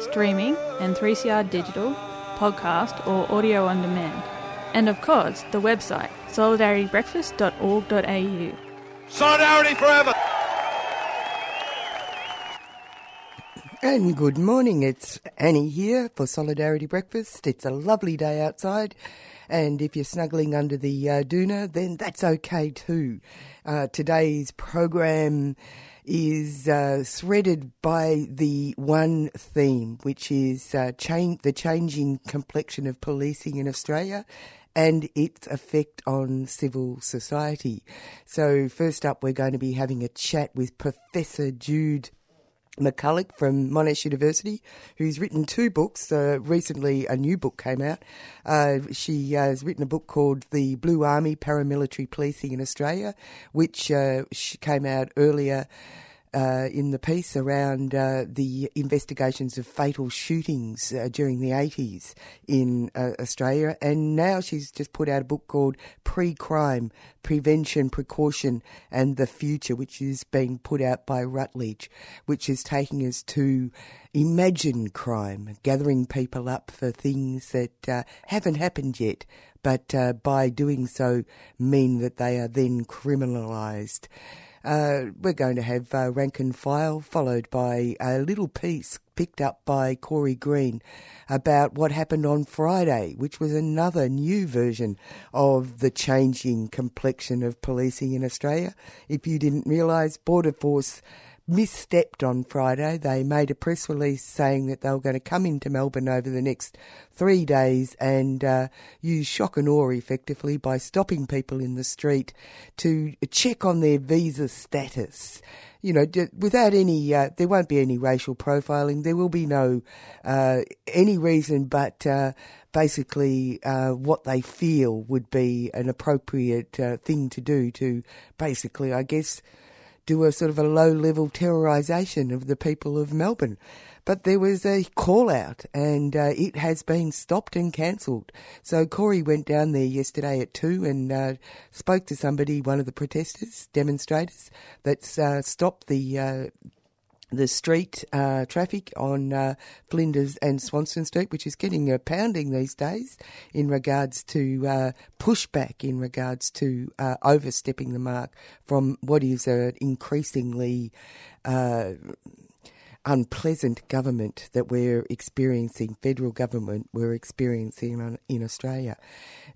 streaming and 3CR digital, podcast or audio on demand. And of course, the website solidaritybreakfast.org.au. Solidarity forever. And good morning, it's Annie here for Solidarity Breakfast. It's a lovely day outside, and if you're snuggling under the uh, doona, then that's okay too. Uh, today's program is uh, threaded by the one theme, which is uh, change, the changing complexion of policing in Australia and its effect on civil society. So, first up, we're going to be having a chat with Professor Jude McCulloch from Monash University, who's written two books. Uh, recently, a new book came out. Uh, she uh, has written a book called The Blue Army Paramilitary Policing in Australia, which uh, came out earlier. Uh, in the piece around uh, the investigations of fatal shootings uh, during the 80s in uh, Australia. And now she's just put out a book called Pre Crime Prevention, Precaution and the Future, which is being put out by Routledge, which is taking us to imagine crime, gathering people up for things that uh, haven't happened yet. But uh, by doing so, mean that they are then criminalised. Uh, we're going to have uh, rank and file, followed by a little piece picked up by Corey Green about what happened on Friday, which was another new version of the changing complexion of policing in Australia. If you didn't realise, Border Force misstepped on Friday. They made a press release saying that they were going to come into Melbourne over the next three days and uh, use shock and awe effectively by stopping people in the street to check on their visa status. You know, without any, uh, there won't be any racial profiling. There will be no uh, any reason but uh, basically uh, what they feel would be an appropriate uh, thing to do to basically, I guess, do a sort of a low level terrorisation of the people of Melbourne. But there was a call out and uh, it has been stopped and cancelled. So Corey went down there yesterday at two and uh, spoke to somebody, one of the protesters, demonstrators, that's uh, stopped the uh, the street uh, traffic on uh, Flinders and Swanston Street, which is getting a pounding these days in regards to uh, pushback, in regards to uh, overstepping the mark from what is an increasingly uh, unpleasant government that we're experiencing, federal government we're experiencing in Australia.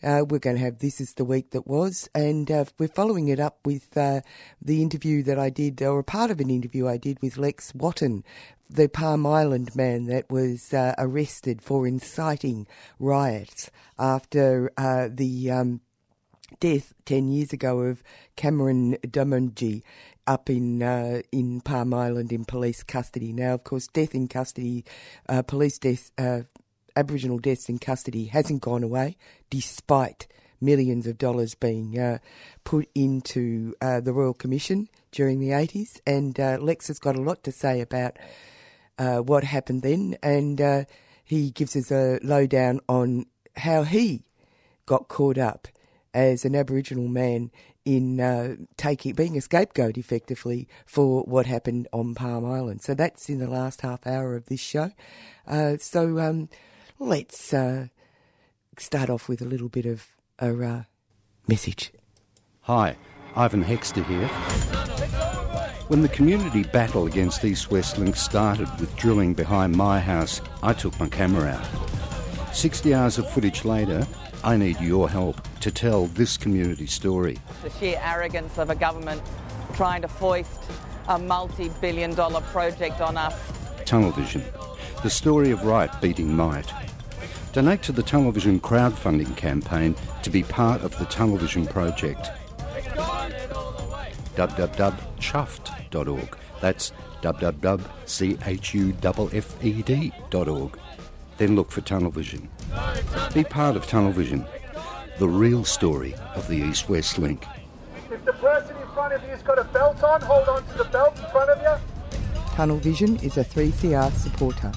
Uh, we're going to have This is the Week That Was, and uh, we're following it up with uh, the interview that I did, or a part of an interview I did with Lex Wotton, the Palm Island man that was uh, arrested for inciting riots after uh, the um, death 10 years ago of Cameron Doomadgee up in uh, in Palm Island in police custody. Now, of course, death in custody, uh, police death, uh, Aboriginal deaths in custody hasn't gone away, despite millions of dollars being uh, put into uh, the Royal Commission during the 80s. And uh, Lex has got a lot to say about what happened then, and he gives us a lowdown on how he got caught up as an Aboriginal man in uh, taking being a scapegoat effectively for what happened on Palm Island. So that's in the last half hour of this show. Uh, so um, let's uh, start off with a little bit of a uh, message. Hi, Ivan Hexter here. When the community battle against East West Link started with drilling behind my house, I took my camera out. 60 hours of footage later, I need your help to tell this community story. The sheer arrogance of a government trying to foist a multi billion dollar project on us. Tunnel Vision, the story of right beating might. Donate to the Tunnel Vision crowdfunding campaign to be part of the Tunnel Vision project. www.chuffed.org. That's www.chuffed.org. Then look for Tunnel Vision. Be part of Tunnel Vision, the real story of the East West Link. If the person in front of you's got a belt on, hold on to the belt in front of you. Tunnel Vision is a 3CR supporter.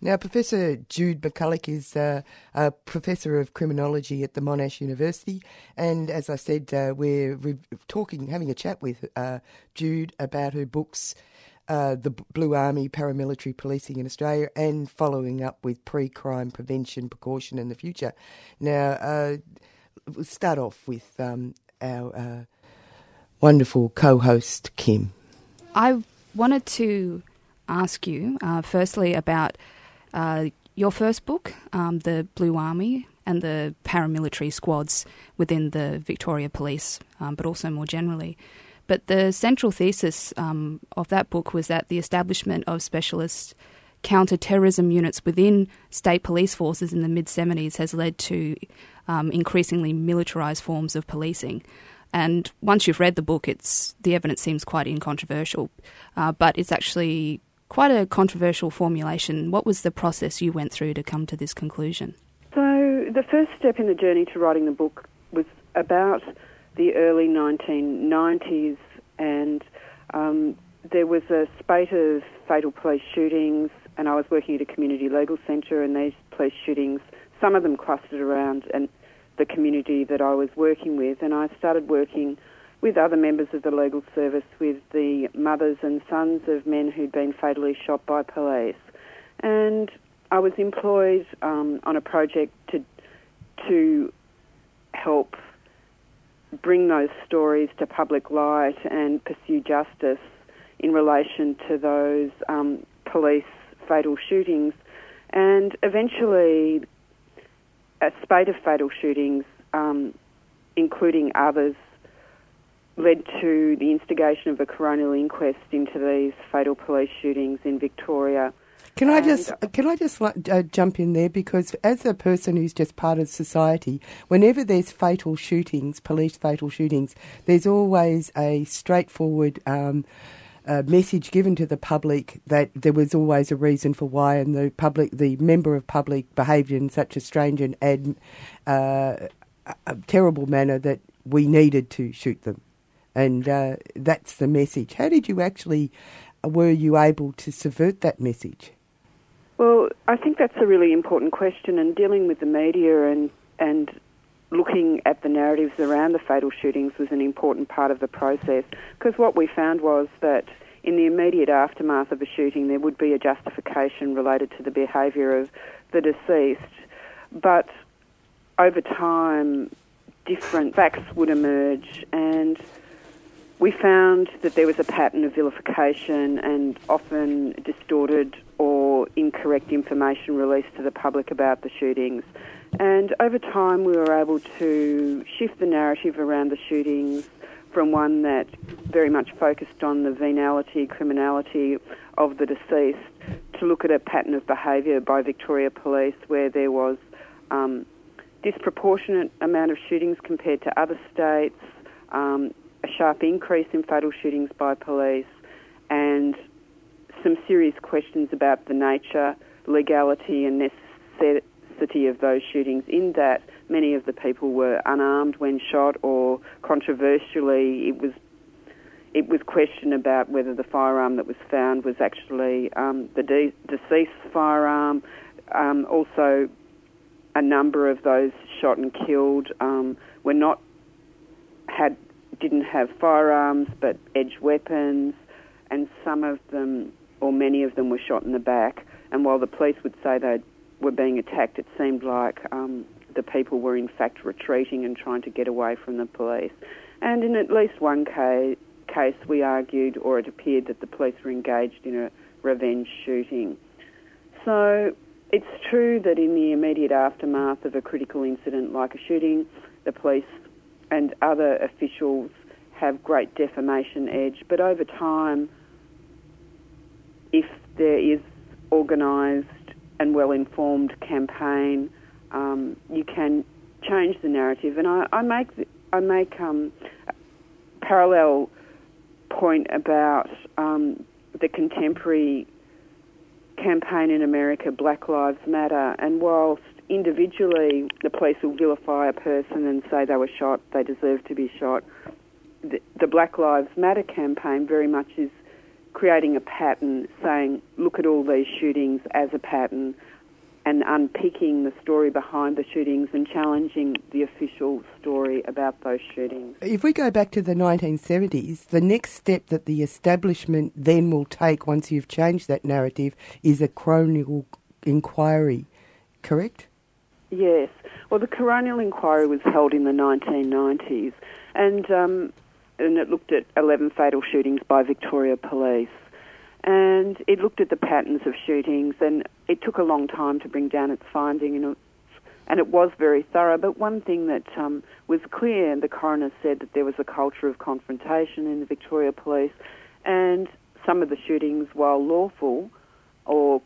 Now, Professor Jude McCulloch is uh, a professor of criminology at the Monash University, and as I said, uh, we're re- talking, having a chat with uh, Jude about her books, uh, "The Blue Army: Paramilitary Policing in Australia," and following up with pre-crime prevention, precaution, in the future. Now, uh, we'll start off with um, our uh, wonderful co-host Kim. I wanted to ask you, firstly, about uh, your first book, um, The Blue Army and the paramilitary squads within the Victoria Police, um, but also more generally. But the central thesis um, of that book was that the establishment of specialist counter-terrorism units within state police forces in the mid 70s has led to um, increasingly militarized forms of policing. And once you've read the book, it's the evidence seems quite incontroversial, uh, but it's actually quite a controversial formulation. What was the process you went through to come to this conclusion? So, the first step in the journey to writing the book was about the early 1990s, and um, there was a spate of fatal police shootings, and I was working at a community legal centre, and these police shootings, some of them clustered around and the community that I was working with, and I started working with other members of the legal service, with the mothers and sons of men who'd been fatally shot by police. And I was employed um, on a project to to help bring those stories to public light and pursue justice in relation to those um, police fatal shootings. And eventually, a spate of fatal shootings, um, including others led to the instigation of a coronial inquest into these fatal police shootings in Victoria. Can I just can I just uh, jump in there because as a person who's just part of society, whenever there's fatal shootings, police fatal shootings, there's always a straightforward. Um, uh, message given to the public that there was always a reason for why, and the public, the member of public, behaved in such a strange and ad, uh, a terrible manner that we needed to shoot them and uh, that's the message. How did you actually, were you able to subvert that message? Well, I think that's a really important question, and dealing with the media and and looking at the narratives around the fatal shootings was an important part of the process. Because what we found was that in the immediate aftermath of a shooting, there would be a justification related to the behaviour of the deceased, but over time, different facts would emerge and we found that there was a pattern of vilification and often distorted or incorrect information released to the public about the shootings. And over time, we were able to shift the narrative around the shootings from one that very much focused on the venality, criminality of the deceased, to look at a pattern of behaviour by Victoria Police where there was um, disproportionate amount of shootings compared to other states, um, a sharp increase in fatal shootings by police and some serious questions about the nature, legality, and necessity of those shootings, in that many of the people were unarmed when shot, or controversially, it was it was questioned about whether the firearm that was found was actually um, the de- deceased's firearm. Um, also, a number of those shot and killed um, were not had didn't have firearms but edged weapons, and some of them, or many of them, were shot in the back. And while the police would say they were being attacked, it seemed like um, the people were in fact retreating and trying to get away from the police. And in at least one case, case we argued, or it appeared that the police were engaged in a revenge shooting. So it's true that in the immediate aftermath of a critical incident like a shooting, the police and other officials have great defamation edge, but over time, if there is organised and well informed campaign, um, you can change the narrative. And I, I make I make um, a parallel point about um, the contemporary campaign in America, Black Lives Matter, and whilst individually the police will vilify a person and say they were shot, they deserve to be shot, the, the Black Lives Matter campaign very much is creating a pattern, saying, look at all these shootings as a pattern, and unpicking the story behind the shootings and challenging the official story about those shootings. If we go back to the 1970s, the next step that the establishment then will take once you've changed that narrative is a coronial inquiry, correct? Yes. Well, the coronial inquiry was held in the 1990s, and um, and it looked at 11 fatal shootings by Victoria Police and it looked at the patterns of shootings, and it took a long time to bring down its finding, and it, and it was very thorough. But one thing that um, was clear, and the coroner said that there was a culture of confrontation in the Victoria Police, and some of the shootings, while lawful or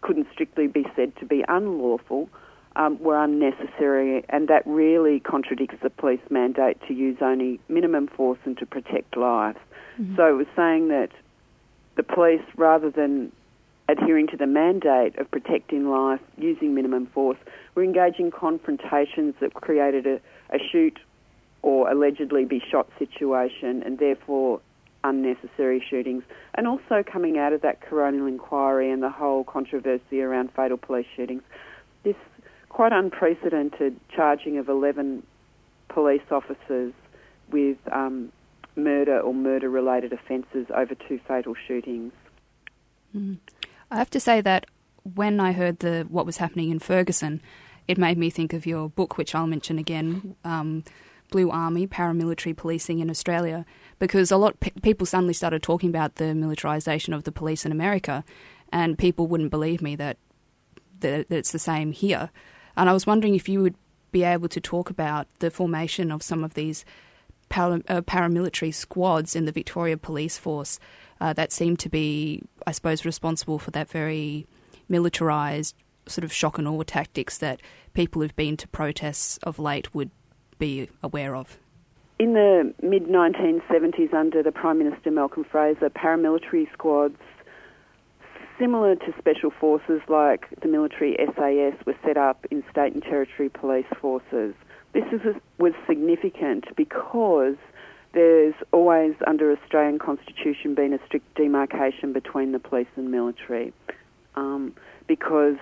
couldn't strictly be said to be unlawful, um, were unnecessary, and that really contradicts the police mandate to use only minimum force and to protect lives. Mm-hmm. So it was saying that the police, rather than adhering to the mandate of protecting life using minimum force, were engaging confrontations that created a, a shoot or allegedly be shot situation and therefore unnecessary shootings. And also coming out of that coronial inquiry and the whole controversy around fatal police shootings, this quite unprecedented charging of 11 police officers with um, murder or murder related offences over two fatal shootings. Mm. I have to say that when I heard the what was happening in Ferguson, it made me think of your book, which I'll mention again, um, Blue Army Paramilitary Policing in Australia, because a lot pe- people suddenly started talking about the militarisation of the police in America, and people wouldn't believe me that, that, that it's the same here. And I was wondering if you would be able to talk about the formation of some of these uh, paramilitary squads in the Victoria Police Force uh, that seem to be, I suppose, responsible for that very militarised sort of shock and awe tactics that people who've been to protests of late would be aware of. In the mid 1970s, under the Prime Minister Malcolm Fraser, paramilitary squads similar to special forces like the military SAS were set up in state and territory police forces. This is, was significant because there's always, under Australian Constitution, been a strict demarcation between the police and military um, because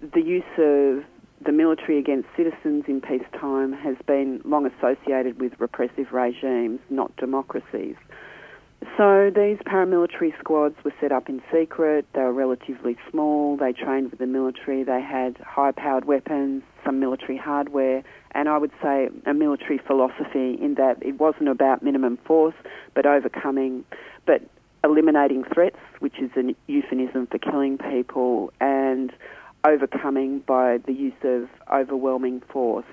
the use of the military against citizens in peacetime has been long associated with repressive regimes, not democracies. So these paramilitary squads were set up in secret. They were relatively small. They trained with the military. They had high-powered weapons, some military hardware, and I would say a military philosophy in that it wasn't about minimum force, but overcoming, but eliminating threats, which is a euphemism for killing people, and overcoming by the use of overwhelming force.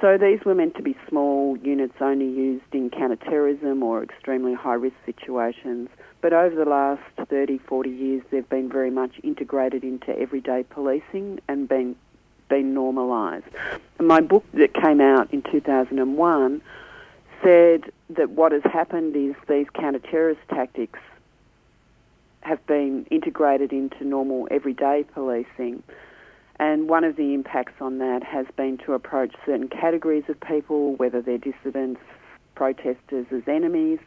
So these were meant to be small units only used in counter-terrorism or extremely high-risk situations. But over the last 30, 40 years, they've been very much integrated into everyday policing and been been normalised. My book that came out in 2001 said that what has happened is these counter-terrorist tactics have been integrated into normal everyday policing. And one of the impacts on that has been to approach certain categories of people, whether they're dissidents, protesters, as enemies,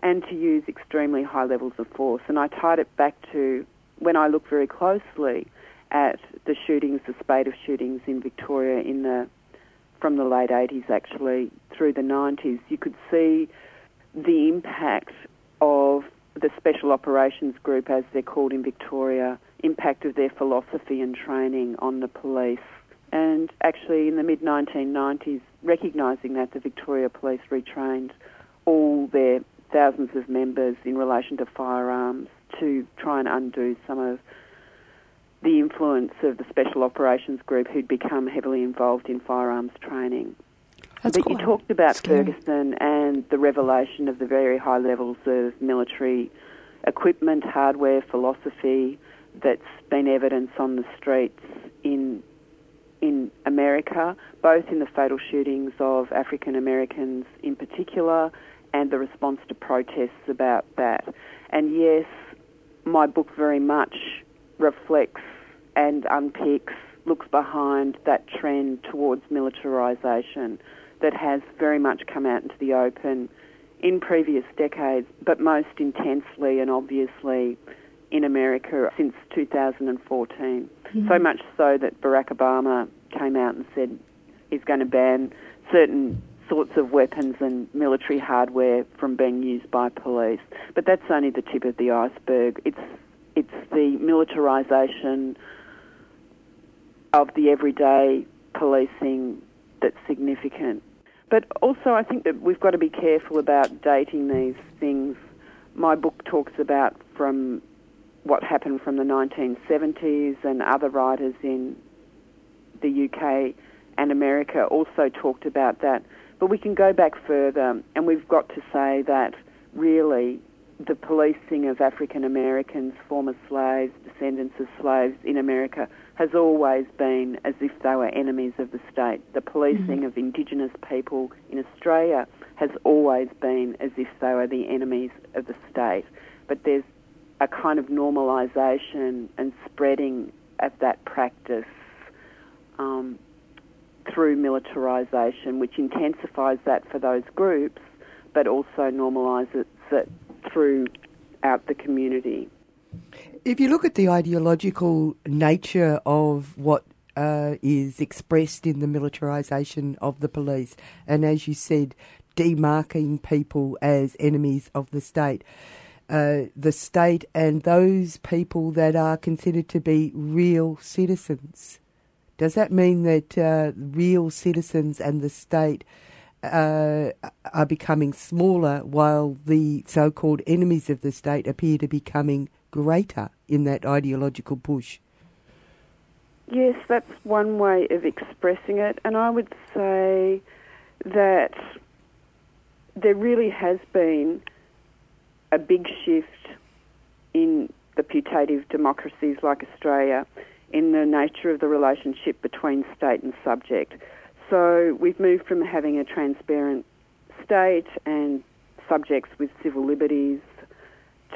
and to use extremely high levels of force. And I tied it back to when I look very closely at the shootings, the spate of shootings in Victoria in the from the late 80s actually through the 90s, you could see the impact of the Special Operations Group, as they're called in Victoria, impact of their philosophy and training on the police. And actually, in the mid 1990s, recognising that, the Victoria Police retrained all their thousands of members in relation to firearms to try and undo some of the influence of the Special Operations Group who'd become heavily involved in firearms training. That's but you talked about scary. Ferguson and the revelation of the very high levels of military equipment, hardware, philosophy that's been evidence on the streets in in America, both in the fatal shootings of African Americans in particular and the response to protests about that. And yes, my book very much reflects and unpicks, looks behind that trend towards militarisation that has very much come out into the open in previous decades, but most intensely and obviously in America since 2014. Mm-hmm. So much so that Barack Obama came out and said he's going to ban certain sorts of weapons and military hardware from being used by police. But that's only the tip of the iceberg. It's it's the militarisation of the everyday policing that's significant. But also, I think that we've got to be careful about dating these things. My book talks about from what happened from the 1970s, and other writers in the UK and America also talked about that. But we can go back further, and we've got to say that really the policing of African Americans, former slaves, descendants of slaves in America has always been as if they were enemies of the state. The policing mm-hmm. of Indigenous people in Australia has always been as if they were the enemies of the state. But there's a kind of normalisation and spreading of that practice um, through militarisation, which intensifies that for those groups, but also normalises it throughout the community. If you look at the ideological nature of what uh, is expressed in the militarisation of the police, and as you said, demarking people as enemies of the state, uh, the state and those people that are considered to be real citizens. Does that mean that uh, real citizens and the state uh, are becoming smaller while the so called enemies of the state appear to be becoming greater in that ideological push? Yes, that's one way of expressing it, and I would say that there really has been a big shift in the putative democracies like Australia in the nature of the relationship between state and subject. So we've moved from having a transparent state and subjects with civil liberties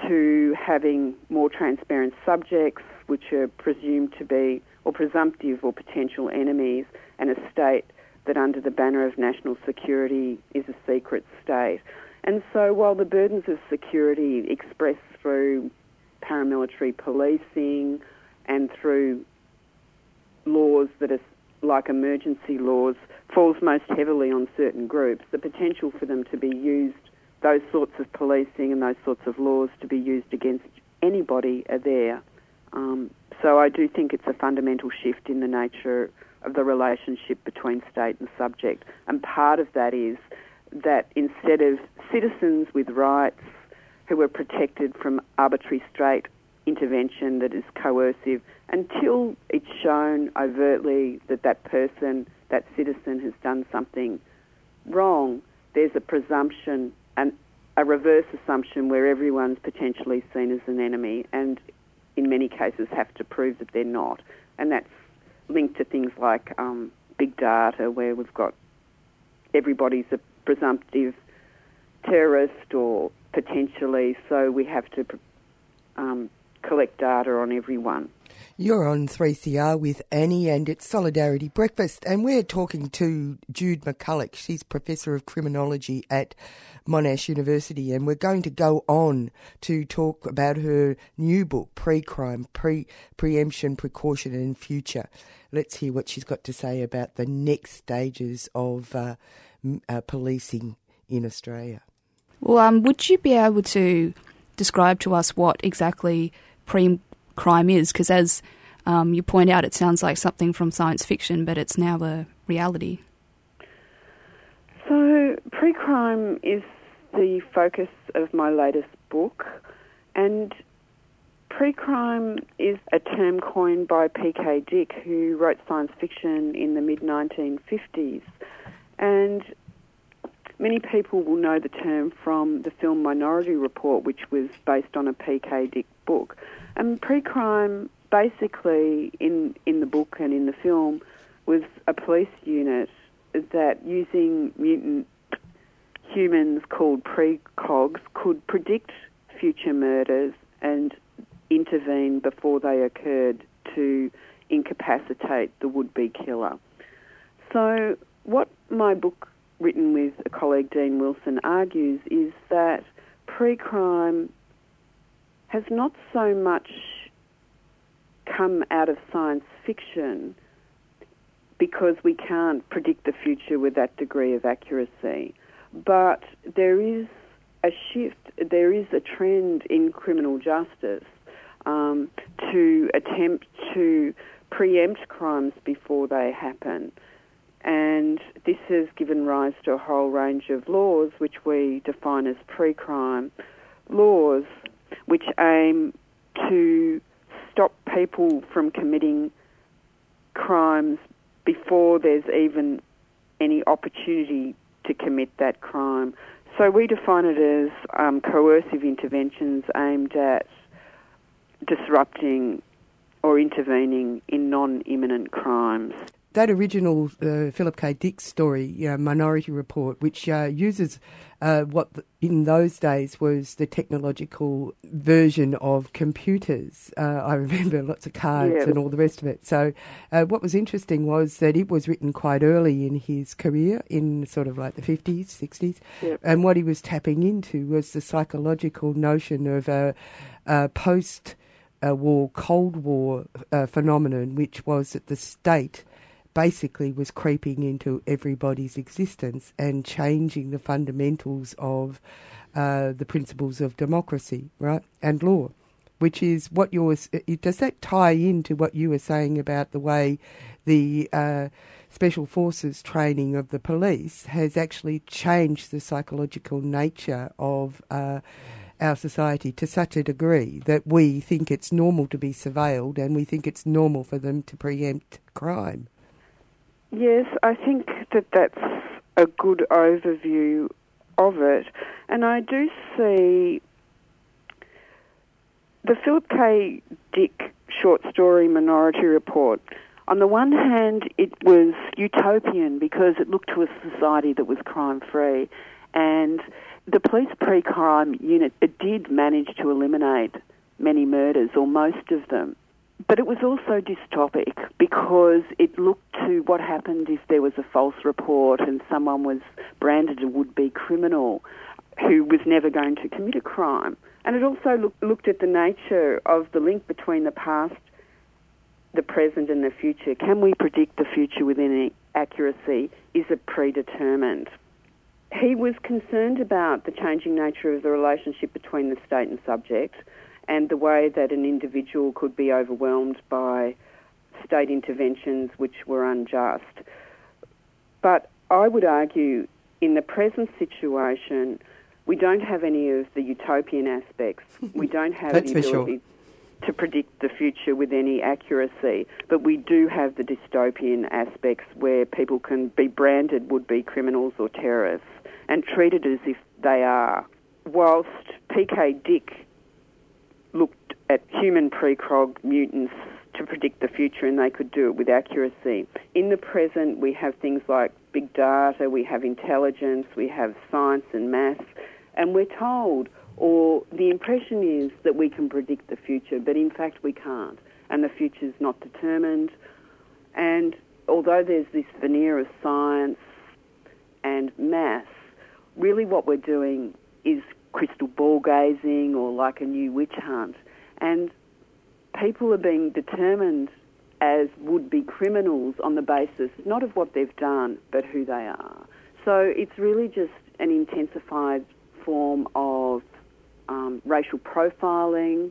to having more transparent subjects, which are presumed to be or presumptive or potential enemies, and a state that, under the banner of national security, is a secret state. And so, while the burdens of security expressed through paramilitary policing and through laws that are like emergency laws falls most heavily on certain groups, the potential for them to be used, those sorts of policing and those sorts of laws to be used against anybody are there. Um, so I do think it's a fundamental shift in the nature of the relationship between state and subject. And part of that is that instead of citizens with rights who are protected from arbitrary state intervention that is coercive, until it's shown overtly that that person, that citizen, has done something wrong, there's a presumption and a reverse assumption where everyone's potentially seen as an enemy and in many cases have to prove that they're not. And that's linked to things like um, big data, where we've got everybody's a presumptive terrorist or potentially, so we have to um, collect data on everyone. You're on 3CR with Annie and it's Solidarity Breakfast, and we're talking to Jude McCulloch. She's Professor of Criminology at Monash University, and we're going to go on to talk about her new book, Pre Crime, Pre Preemption, Precaution and Future. Let's hear what she's got to say about the next stages of uh, uh, policing in Australia. Well, um, would you be able to describe to us what exactly pre crime is? Because as um, you point out, it sounds like something from science fiction, but it's now a reality. So, pre crime is the focus of my latest book, and Pre-crime is a term coined by P.K. Dick, who wrote science fiction in the mid-1950s. And many people will know the term from the film Minority Report, which was based on a P.K. Dick book. And pre-crime, basically, in, in the book and in the film, was a police unit that using mutant humans called precogs could predict future murders and intervene before they occurred to incapacitate the would-be killer. So what my book written with a colleague Dean Wilson argues is that pre-crime has not so much come out of science fiction because we can't predict the future with that degree of accuracy. But there is a shift, there is a trend in criminal justice um, to attempt to preempt crimes before they happen. And this has given rise to a whole range of laws which we define as pre crime laws, which aim to stop people from committing crimes before there's even any opportunity to commit that crime. So we define it as um, coercive interventions aimed at disrupting or intervening in non imminent crimes that original uh, Philip K. Dick story, you know, Minority Report, which uh, uses uh, what the, in those days was the technological version of computers. Uh, I remember lots of cards yeah. and all the rest of it. So, uh, what was interesting was that it was written quite early in his career, in sort of like the 50s, 60s. Yeah. And what he was tapping into was the psychological notion of a, a post war, Cold War uh, phenomenon, which was that the state basically was creeping into everybody's existence and changing the fundamentals of uh, the principles of democracy, right, and law, which is what you're. Does that tie into what you were saying about the way the uh, special forces training of the police has actually changed the psychological nature of? Uh, our society to such a degree that we think it's normal to be surveilled and we think it's normal for them to preempt crime. Yes, I think that that's a good overview of it. And I do see the Philip K. Dick short story Minority Report. On the one hand, it was utopian because it looked to a society that was crime free. And the police pre crime unit it did manage to eliminate many murders, or most of them. But it was also dystopic because it looked to what happened if there was a false report and someone was branded a would be criminal who was never going to commit a crime. And it also look, looked at the nature of the link between the past, the present, and the future. Can we predict the future with any accuracy? Is it predetermined? He was concerned about the changing nature of the relationship between the state and subject and the way that an individual could be overwhelmed by state interventions which were unjust. But I would argue in the present situation, we don't have any of the utopian aspects. We don't have the ability sure. to predict the future with any accuracy, but we do have the dystopian aspects where people can be branded would be criminals or terrorists and treated as if they are. Whilst P.K. Dick looked at human precog mutants to predict the future and they could do it with accuracy. In the present, we have things like big data, we have intelligence, we have science and maths, and we're told, or the impression is that we can predict the future, but in fact we can't, and the future is not determined. And although there's this veneer of science and maths, really what we're doing is crystal ball gazing or like a new witch hunt. And people are being determined as would be criminals on the basis not of what they've done, but who they are. So it's really just an intensified form of um, racial profiling,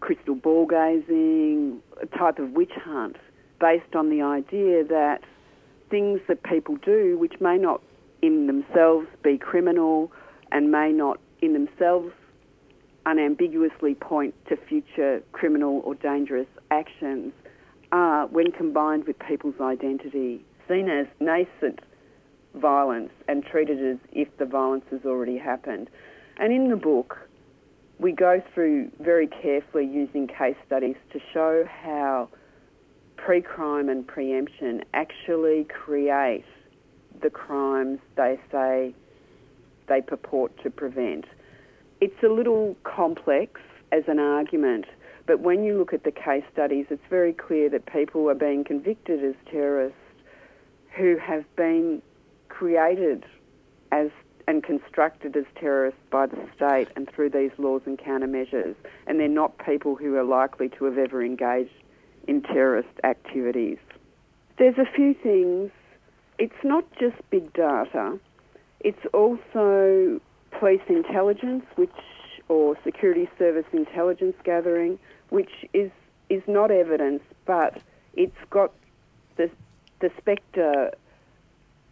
crystal ball gazing, a type of witch hunt based on the idea that things that people do, which may not in themselves be criminal and may not in themselves unambiguously point to future criminal or dangerous actions are, when combined with people's identity, seen as nascent violence and treated as if the violence has already happened. And in the book, we go through very carefully using case studies to show how pre crime and preemption actually create the crimes they say they purport to prevent. It's a little complex as an argument, but when you look at the case studies, it's very clear that people are being convicted as terrorists who have been created as and constructed as terrorists by the state and through these laws and countermeasures, and they're not people who are likely to have ever engaged in terrorist activities. There's a few things. It's not just big data, it's also police intelligence, which or security service intelligence gathering, which is is not evidence, but it's got the the spectre,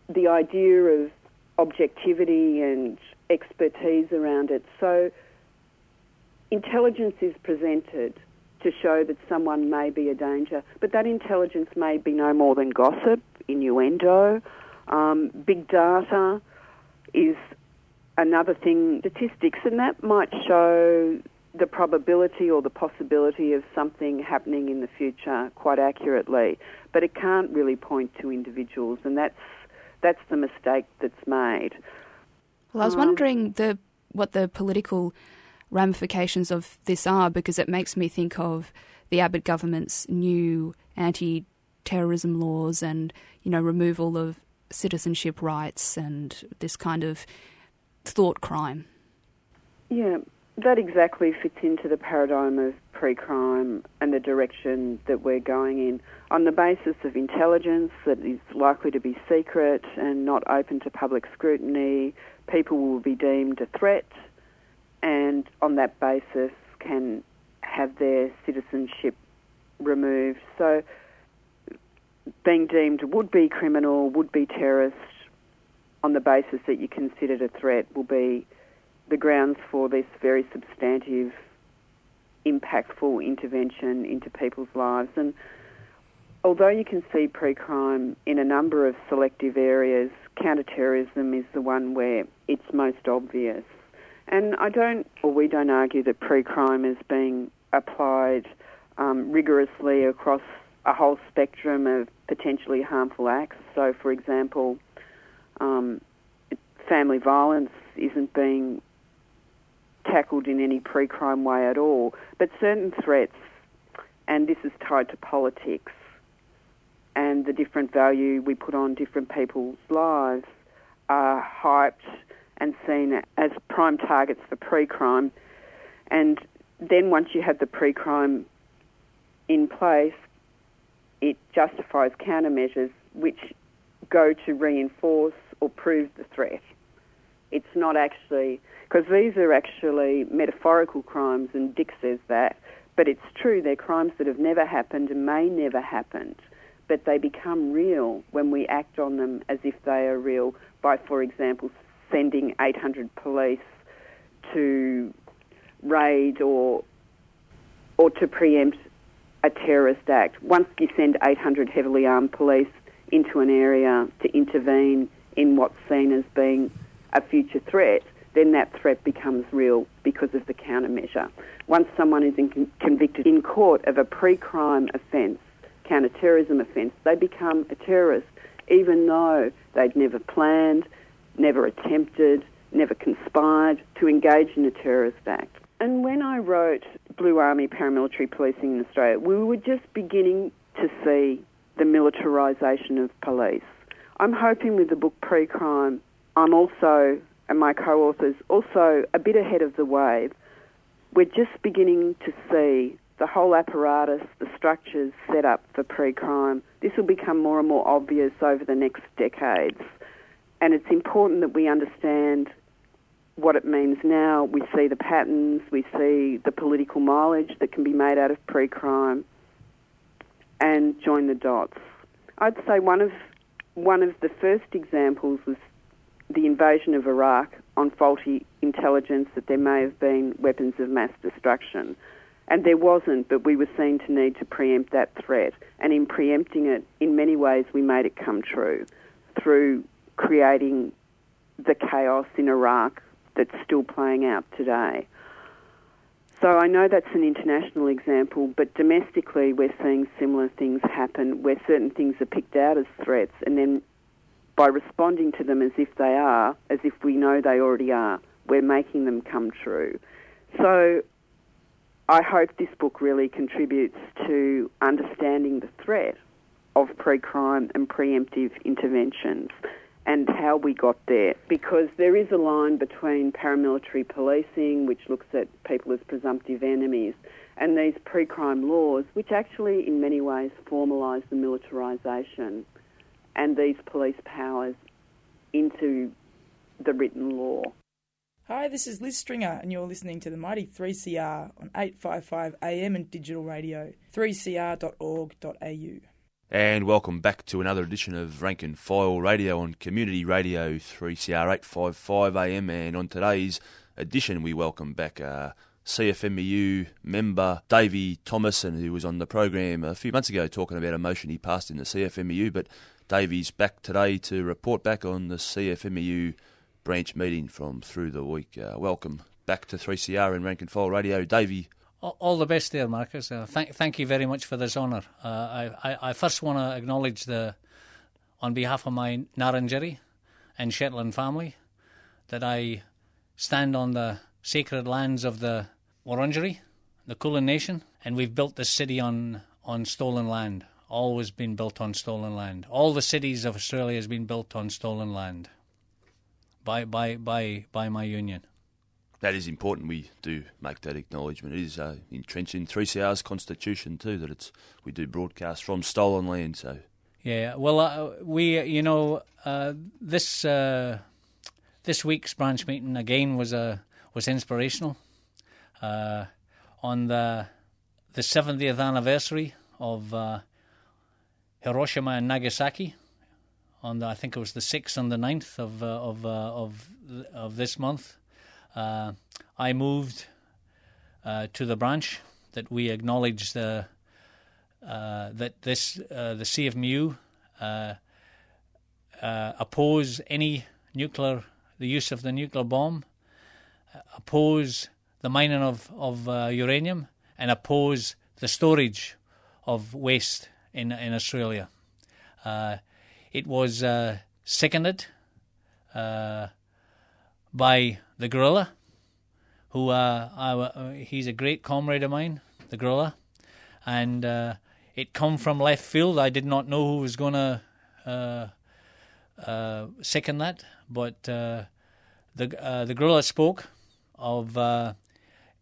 the idea of objectivity and expertise around it. So intelligence is presented to show that someone may be a danger, but that intelligence may be no more than gossip, innuendo. Um, big data is another thing, statistics, and that might show the probability or the possibility of something happening in the future quite accurately, but it can't really point to individuals, and that's that's the mistake that's made. Well, I was Um, wondering the what the political ramifications of this are because it makes me think of the Abbott government's new anti-terrorism laws and you know removal of citizenship rights and this kind of thought crime. Yeah, that exactly fits into the paradigm of pre-crime and the direction that we're going in. On the basis of intelligence that is likely to be secret and not open to public scrutiny, people will be deemed a threat and on that basis can have their citizenship removed. So being deemed would be criminal, would be terrorist on the basis that you considered a threat will be the grounds for this very substantive, impactful intervention into people's lives. And although you can see pre crime in a number of selective areas, counter-terrorism is the one where it's most obvious. And I don't, or we don't argue that pre crime is being applied um, rigorously across a whole spectrum of potentially harmful acts. So, for example, um, family violence isn't being tackled in any pre crime way at all, but certain threats, and this is tied to politics and the different value we put on different people's lives, are hyped and seen as prime targets for pre crime. And then once you have the pre crime in place, it justifies countermeasures which go to reinforce or prove the threat. It's not actually, because these are actually metaphorical crimes, and Dick says that, but it's true, they're crimes that have never happened and may never happen, but they become real when we act on them as if they are real by, for example, sending 800 police to raid or or to preempt a terrorist act. Once you send 800 heavily armed police into an area to intervene in what's seen as being a future threat, then that threat becomes real because of the countermeasure. Once someone is in, convicted in court of a pre-crime offence, counter-terrorism offence, they become a terrorist, even though they'd never planned, never attempted, never conspired to engage in a terrorist act. And when I wrote Blue Army paramilitary policing in Australia, we were just beginning to see the militarisation of police. I'm hoping with the book Pre-Crime, I'm also, and my co-authors, also a bit ahead of the wave. We're just beginning to see the whole apparatus, the structures set up for pre-crime. This will become more and more obvious over the next decades. And it's important that we understand what it means now. We see the patterns, we see the political mileage that can be made out of pre-crime, and join the dots. I'd say one of one of the first examples was the invasion of Iraq on faulty intelligence that there may have been weapons of mass destruction. And there wasn't, but we were seen to need to preempt that threat. And in preempting it, in many ways, we made it come true through creating the chaos in Iraq that's still playing out today. So I know that's an international example, but domestically we're seeing similar things happen where certain things are picked out as threats and then by responding to them as if they are, as if we know they already are, we're making them come true. So I hope this book really contributes to understanding the threat of pre-crime and preemptive interventions and how we got there because there is a line between paramilitary policing, which looks at people as presumptive enemies, and these pre crime laws, which actually, in many ways, formalise the militarisation and these police powers into the written law. Hi, this is Liz Stringer, and you're listening to the Mighty 3CR on 855 AM and digital radio, 3cr.org.au. And welcome back to another edition of Rank and File Radio on Community Radio 3CR 855 AM. And on today's edition, we welcome back uh, CFMEU member Davey Thomason, who was on the program a few months ago talking about a motion he passed in the CFMEU. But Davey's back today to report back on the CFMEU branch meeting from through the week. Uh, welcome back to 3CR and Rank and File Radio. Davey, all the best there, Marcus. Uh, thank, thank you very much for this honour. Uh, I, I, I, first want to acknowledge the, on behalf of my Ngarrindjeri and Shetland family, that I stand on the sacred lands of the Wurundjeri, the Kulin Nation, and we've built this city on, on stolen land. Always been built on stolen land. All the cities of Australia has been built on stolen land by by by by my union that is important. We do make that acknowledgement. It is uh, entrenched in 3CR's constitution too that it's we do broadcast from stolen land. So yeah, well, uh, we you know uh, this uh, this week's branch meeting again was uh, was inspirational. Uh, on the the 70th anniversary of Hiroshima and Nagasaki, on the, I think it was the 6th and the 9th of of of of this month uh, I moved uh, to the branch that we acknowledge the uh, that this uh, the CFMEU uh, uh, oppose any nuclear the use of the nuclear bomb, oppose the mining of of uranium, and oppose the storage of waste in in Australia. it was seconded by the gorilla, who uh, I, uh, he's a great comrade of mine, the gorilla, and uh, it come from left field. I did not know who was to uh, uh, second that, but uh, the the gorilla spoke of at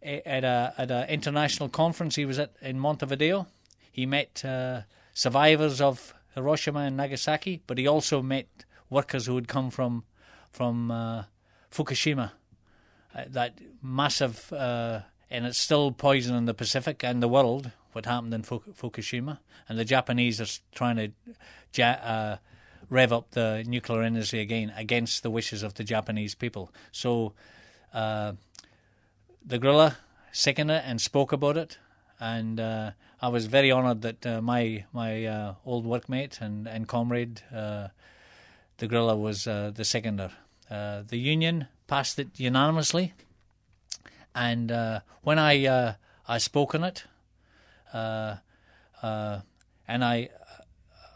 a at an international conference he was at in Montevideo. He met survivors of Hiroshima and Nagasaki, but he also met workers who had come from from Fukushima that massive, uh, and it's still poisoning the Pacific and the world. What happened in Fukushima, and the Japanese are trying to ja- uh, rev up the nuclear energy again against the wishes of the Japanese people. So, uh, the gorilla seconded it and spoke about it, and uh, I was very honoured that uh, my my old workmate and and comrade, the gorilla, was the seconder. the union passed it unanimously. And uh, when I uh, I spoke on it, uh, uh and I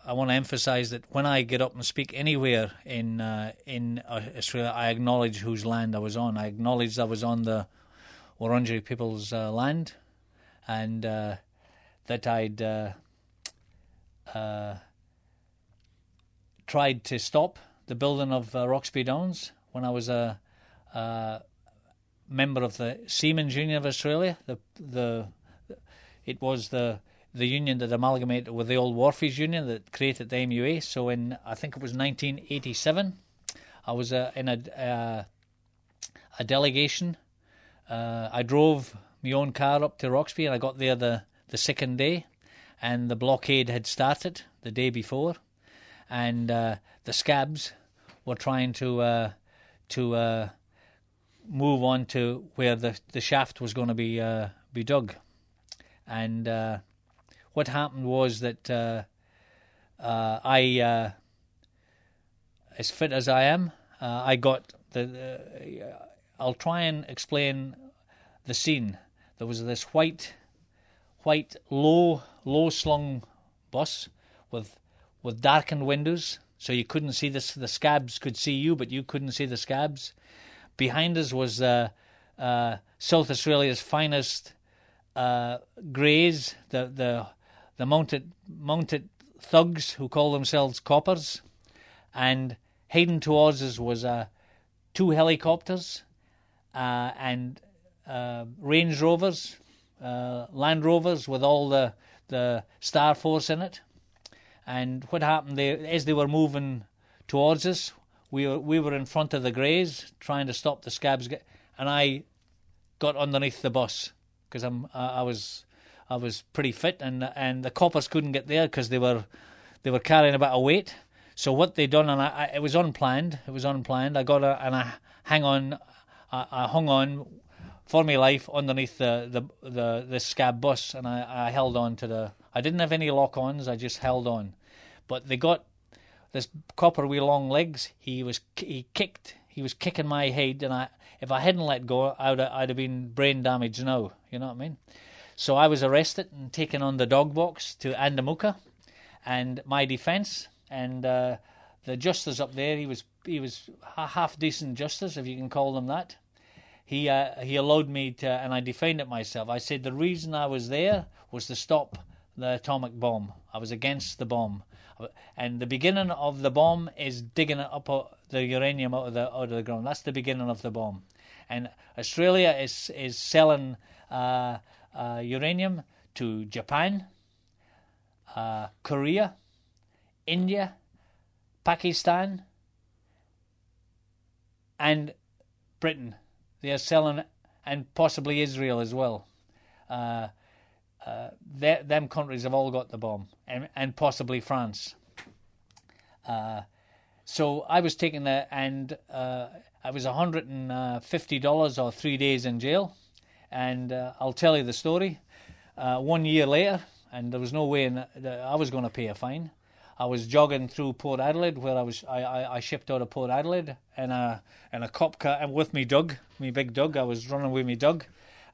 I want to emphasise that when I get up and speak anywhere in uh, in uh, Australia, I acknowledge whose land I was on. I acknowledge I was on the Wurundjeri people's land, and that I'd tried to stop the building of Roxby Downs when I was a member of the Seamen's Union of Australia. The the it was the the union that amalgamated with the old Wharfies Union that created the MUA. So in I think it was 1987, I was uh, in a uh, a delegation. Uh, I drove my own car up to Roxby, and I got there the the second day, and the blockade had started the day before, and uh, the scabs were trying to uh, to move on to where the the shaft was going to be uh, be dug, and uh, what happened was that uh, uh, I, uh, as fit as I am, uh, I got the. the I'll try and explain the scene. There was this white, white low low slung bus with with darkened windows, so you couldn't see this. The scabs could see you, but you couldn't see the scabs. Behind us was uh, uh, South Australia's finest uh, greys, the the the mounted mounted thugs who call themselves coppers, and heading towards us was uh, two helicopters uh, and uh, Range Rovers, Land Rovers with all the the Star Force in it. And what happened? They as they were moving towards us, we were we were in front of the Greys trying to stop the scabs, and I got underneath the bus because I'm I, I was I was pretty fit, and and the coppers couldn't get there because they were they were carrying a bit of weight. So what they done, and I, I, it was unplanned. It was unplanned. I got a and I hang on, I, I hung on for my life underneath the the the, the scab bus, and I, I held on to the. I didn't have any lock-ons. I just held on, but they got this copper with long legs. He was he kicked. He was kicking my head, and I if I hadn't let go, I'd I'd have been brain damaged now. You know what I mean? So I was arrested and taken on the dog box to Andamooka, and my defence and uh, the justice up there. He was he was half decent justice, if you can call them that. He uh, he allowed me to, and I defended myself. I said the reason I was there was to stop the atomic bomb. I was against the bomb, and the beginning of the bomb is digging up the uranium out of the out of the ground. That's the beginning of the bomb, and Australia is is selling uh, uh, uranium to Japan, uh, Korea, India, Pakistan, and Britain. They are selling, and possibly Israel as well. Uh, uh, them countries have all got the bomb, and, and possibly France. Uh, so I was taken there, and uh, I was $150 or three days in jail. And uh, I'll tell you the story. Uh, one year later, and there was no way in, I was going to pay a fine. I was jogging through Port Adelaide, where I was I, I, I shipped out of Port Adelaide, and a and a cop car and with me Doug, me big Doug. I was running with me Doug,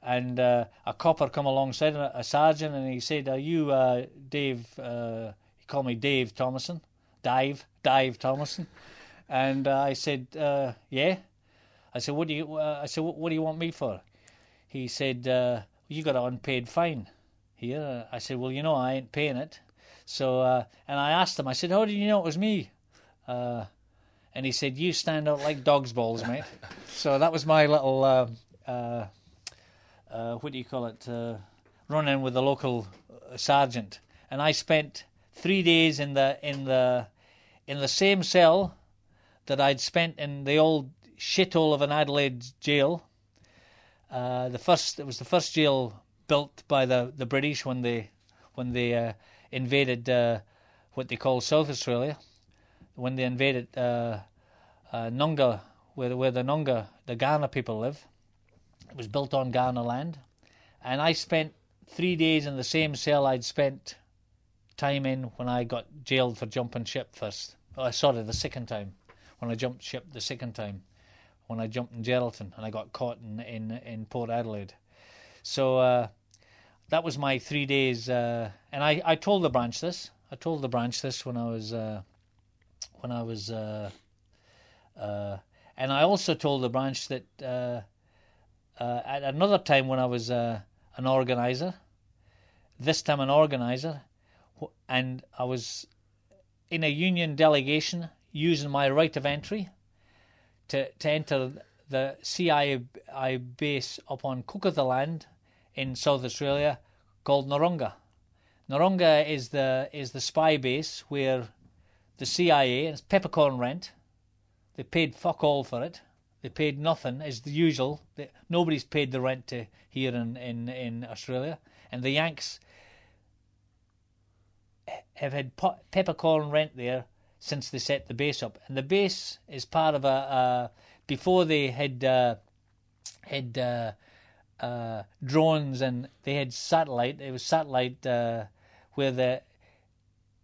and uh, a copper come alongside a, a sergeant, and he said, "Are you uh, Dave?" Uh, he called me Dave Thomason, Dive, Dive Thomason, and uh, I said, uh, "Yeah." I said, "What do you?" Uh, I said, "What do you want me for?" He said, "You got an unpaid fine." Here, I said, "Well, you know, I ain't paying it." So, and I asked him, I said, how did you know it was me? And he said, you stand out like dog's balls, mate. so that was my little, uh, uh, uh what do you call it, uh, run in with the local sergeant. And I spent three days in the, in the, in the same cell that I'd spent in the old shithole of an Adelaide jail. the first, it was the first jail built by the, the British when they, when they, invaded uh, what they call South Australia, when they invaded uh, uh, Nunga, where, where the Nunga, the Kaurna people live. Was built on Kaurna land. And I spent three days in the same cell I'd spent time in when I got jailed for jumping ship first. Oh, sorry, the second time. When I jumped ship the second time. When I jumped in Geraldton and I got caught in, in, in Port Adelaide. So uh, that was my three days. Uh, and I, I told the branch this. I told the branch this when I was uh, when I was, uh, uh and I also told the branch that uh, uh, at another time when I was an organizer, this time an organizer, and I was in a union delegation using my right of entry to to enter the CIA base up on Cook of the Land in South Australia called Nurrungar. Nurrungar is the is the spy base where the CIA and it's peppercorn rent. They paid fuck all for it. They paid nothing as the usual. Nobody's paid the rent to here in, in, in Australia, and the Yanks have had peppercorn rent there since they set the base up. And the base is part of a, a before they had uh, had uh, uh, drones and they had satellite. It was satellite uh, where the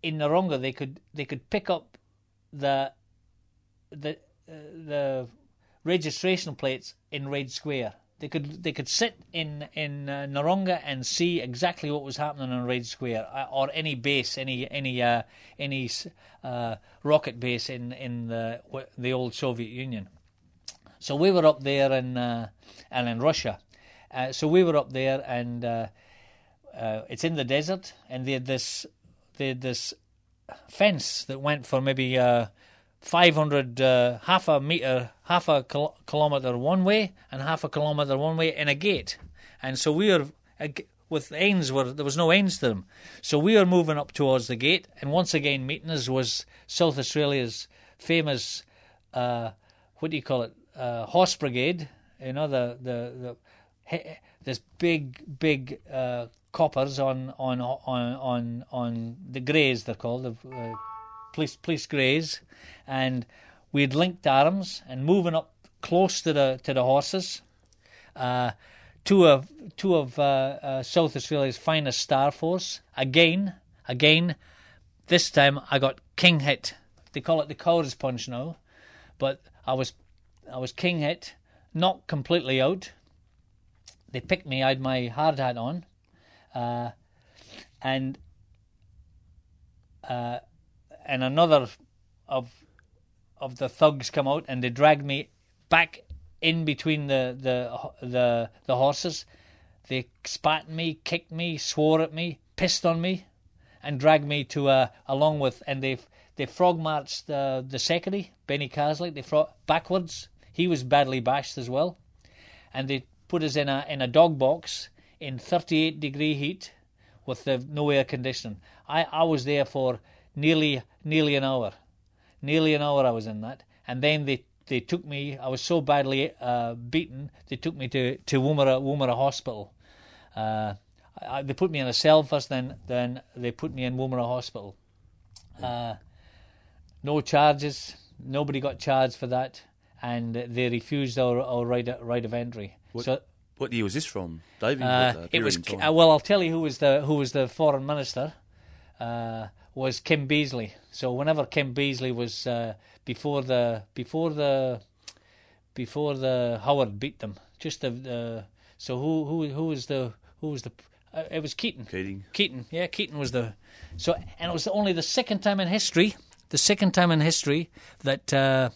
in Nurrungar they could they could pick up the the uh, the registration plates in Red Square. They could they could sit in in uh, Nurrungar and see exactly what was happening on Red Square uh, or any base, any any uh, any uh, rocket base in in the the old Soviet Union. So we were up there in uh, and in Russia. Uh, so we were up there and it's in the desert and they had this they had this fence that went for maybe uh, 500 uh, half a meter half a kil- kilometer one way and half a kilometer one way in a gate. And so we were with ends where there was no ends to them. So we were moving up towards the gate and once again meeting us was South Australia's famous uh, what do you call it? Uh, horse brigade you know the the, the he- this big big uh, coppers on on on on on the greys they're called the uh, police police greys, and we'd linked arms and moving up close to the to the horses. Uh, two of two of uh, uh, South Australia's finest star force again again. This time I got king hit. They call it the cow's punch now, but I was I was king hit, not completely out. They picked me. I had my hard hat on, uh, and uh, and another of of the thugs come out and they dragged me back in between the the the the horses. They spat at me, kicked me, swore at me, pissed on me, and dragged me to uh, along with and they they frog marched the the secretary Benny Carslake. They frog backwards. He was badly bashed as well, and they put us in a in a dog box in 38 degree heat with the no air conditioning. I I was there for nearly nearly an hour, nearly an hour I was in that, and then they they took me. I was so badly uh, beaten. They took me to to Woomera Woomera Hospital. Uh, I, they put me in a cell first, then then they put me in Woomera Hospital. Uh, no charges. Nobody got charged for that, and they refused our, our right right of entry. What, so what year was this from, David? uh, uh, it was uh, well. I'll tell you who was the who was the foreign minister. Was Kim Beazley. So whenever Kim Beazley was uh, before the before the before the Howard beat them, just the, the so who who who was the who was the uh, it was Keaton. Keating. Keaton, yeah, Keaton was the so and it was only the second time in history, the second time in history that uh,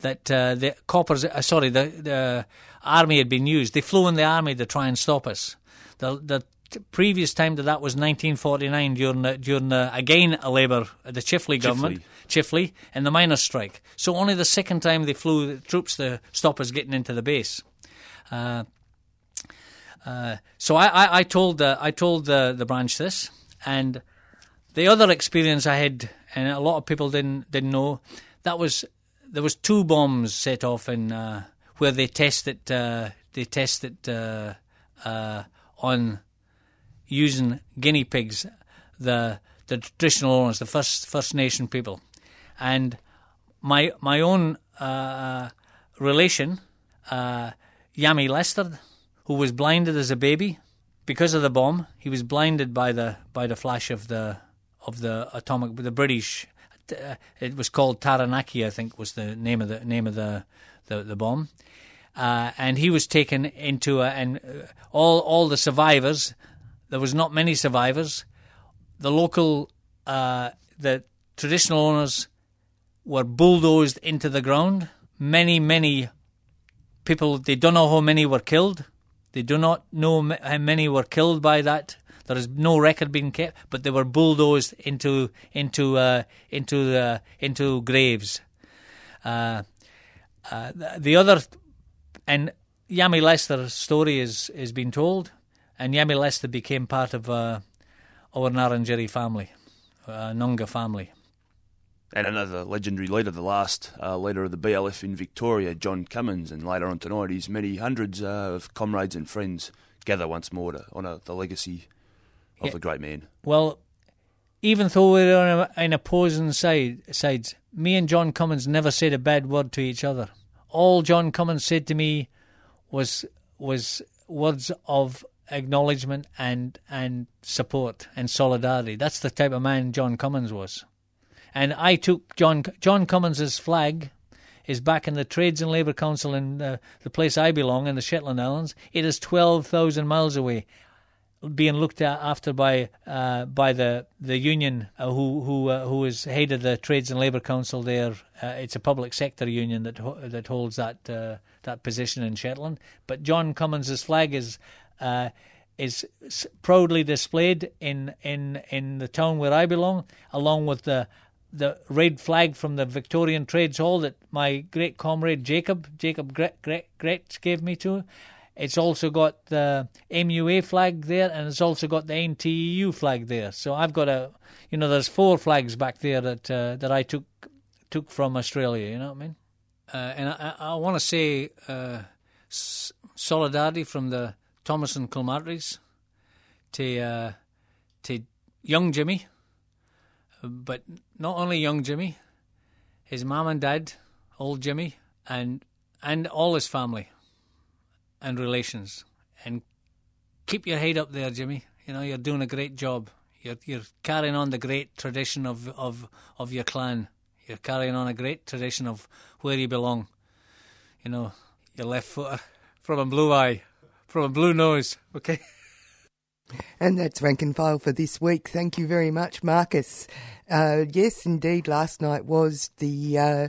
that uh, the coppers, uh, sorry, the the army had been used. They flew in the army to try and stop us. The the previous time to that was 1949 during the, during again a Labour the Chifley government Chifley and the miners' strike. So only the second time they flew the troops to stop us getting into the base. Uh, uh, so I, I, I told the I told the the branch this, and the other experience I had, and a lot of people didn't didn't know, that was there was two bombs set off in uh, where they tested uh, they tested uh, uh, on using guinea pigs, the the traditional owners, the first First Nation people, and my my own uh, relation, uh, Yami Lester, who was blinded as a baby because of the bomb. He was blinded by the by the flash of the of the atomic the British. Uh, it was called Taranaki, I think, was the name of the name of the the, the bomb. Uh, and he was taken into a, and uh, all all the survivors. There was not many survivors. The local, uh, the traditional owners were bulldozed into the ground. Many, many people. They don't know how many were killed. They do not know how many were killed by that. There is no record being kept, but they were bulldozed into into uh, into into graves. Uh, uh, the, the other and Yami Lester's story is is being told, and Yami Lester became part of uh, our Ngarrindjeri family, uh, Nunga family. And another legendary leader, the last uh, leader of the BLF in Victoria, John Cummins, and later on tonight, his many hundreds uh, of comrades and friends gather once more to honour the legacy of Yeah. the great man. Well, even though we're on in opposing side, sides, me and John Cummins never said a bad word to each other. All John Cummins said to me was was words of acknowledgement and and support and solidarity. That's the type of man John Cummins was. And I took John John Cummins's flag is back in the Trades and Labour Council in the, place I belong in the Shetland Islands. It is twelve thousand miles away, being looked at after by uh, by the the union uh, who who uh, who is head of the Trades and Labour Council there. Uh, it's a public sector union that that holds that uh, that position in Shetland. But John Cummins's flag is uh, is proudly displayed in, in, in the town where I belong, along with the the red flag from the Victorian Trades Hall that my great comrade Jacob Jacob Gretz gave me to. It's also got the MUA flag there, and it's also got the NTEU flag there. So I've got a, you know, there's four flags back there that uh, that I took took from Australia. You know what I mean? Uh, and I, I want to say uh, solidarity from the Thomas and Kilmartys to uh, to young Jimmy, but not only young Jimmy, his mum and dad, old Jimmy, and and all his family and relations. And keep your head up there, Jimmy. You know you're doing a great job. You're you're carrying on the great tradition of of of your clan. You're carrying on a great tradition of where you belong. You know, your left footer from a blue eye from a blue nose. Okay. And that's rank and file for this week. Thank you very much, Marcus. Uh, yes, indeed, last night was the uh,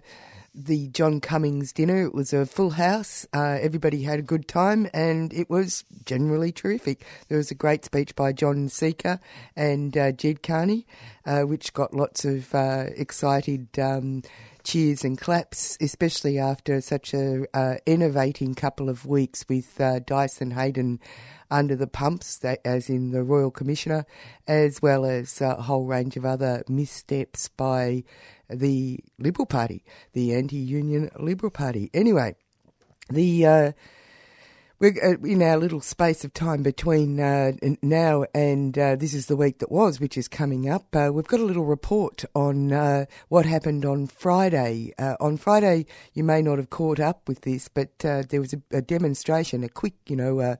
the John Cummins dinner. It was a full house. Uh, everybody had a good time, and it was generally terrific. There was a great speech by John Setka and uh, Ged Kearney, uh, which got lots of uh, excited. Um, cheers and claps, especially after such a uh, innovating couple of weeks with uh, Dyson Heydon under the pumps, that, as in the Royal Commissioner, as well as a whole range of other missteps by the Liberal Party, the anti-union Liberal Party. Anyway, the uh, we're uh, in our little space of time between uh, now and uh, this is the week that was, which is coming up. Uh, we've got a little report on uh, what happened on Friday. Uh, on Friday, you may not have caught up with this, but there was a, a, demonstration, a quick, you know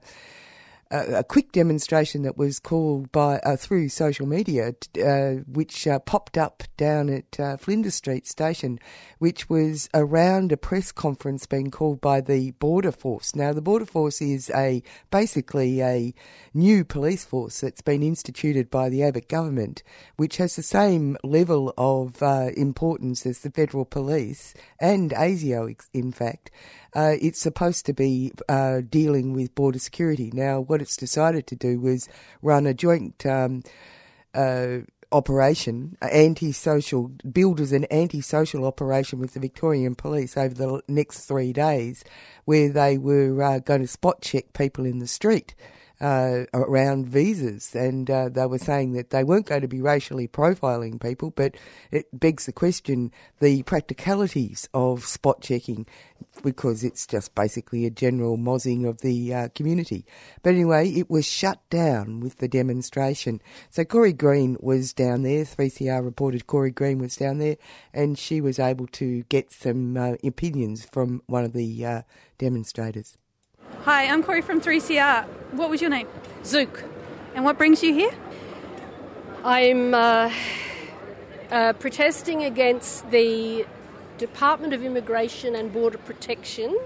a, quick demonstration that was called by uh, through social media, uh, which uh, popped up down at uh, Flinders Street Station, which was around a press conference being called by the Border Force. Now, the Border Force is a basically a new police force that's been instituted by the Abbott government, which has the same level of uh, importance as the federal police and ASIO, in fact. Uh, it's supposed to be uh, dealing with border security. Now, what it's decided to do was run a joint um, uh, operation, anti-social, billed as an anti-social operation with the Victorian Police over the next three days, where they were uh, going to spot check people in the street uh, around visas, and uh, they were saying that they weren't going to be racially profiling people, but it begs the question the practicalities of spot checking because it's just basically a general mozzing of the uh, community. But anyway, it was shut down with the demonstration. So Corey Green was down there, 3CR reported Corey Green was down there, and she was able to get some uh, opinions from one of the uh, demonstrators. Hi, I'm Corey from 3CR. What was your name? Zook. And what brings you here? I'm uh, uh, protesting against the Department of Immigration and Border Protection,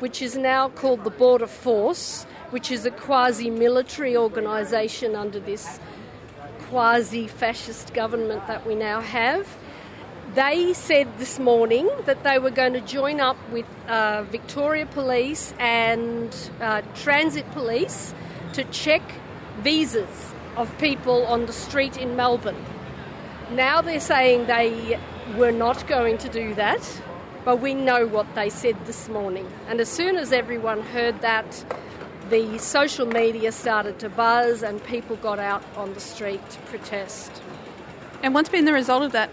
which is now called the Border Force, which is a quasi military organisation under this quasi fascist government that we now have. They said this morning that they were going to join up with uh, Victoria Police and uh, Transit Police to check visas of people on the street in Melbourne. Now they're saying they were not going to do that, but we know what they said this morning. And as soon as everyone heard that, the social media started to buzz and people got out on the street to protest. And what's been the result of that?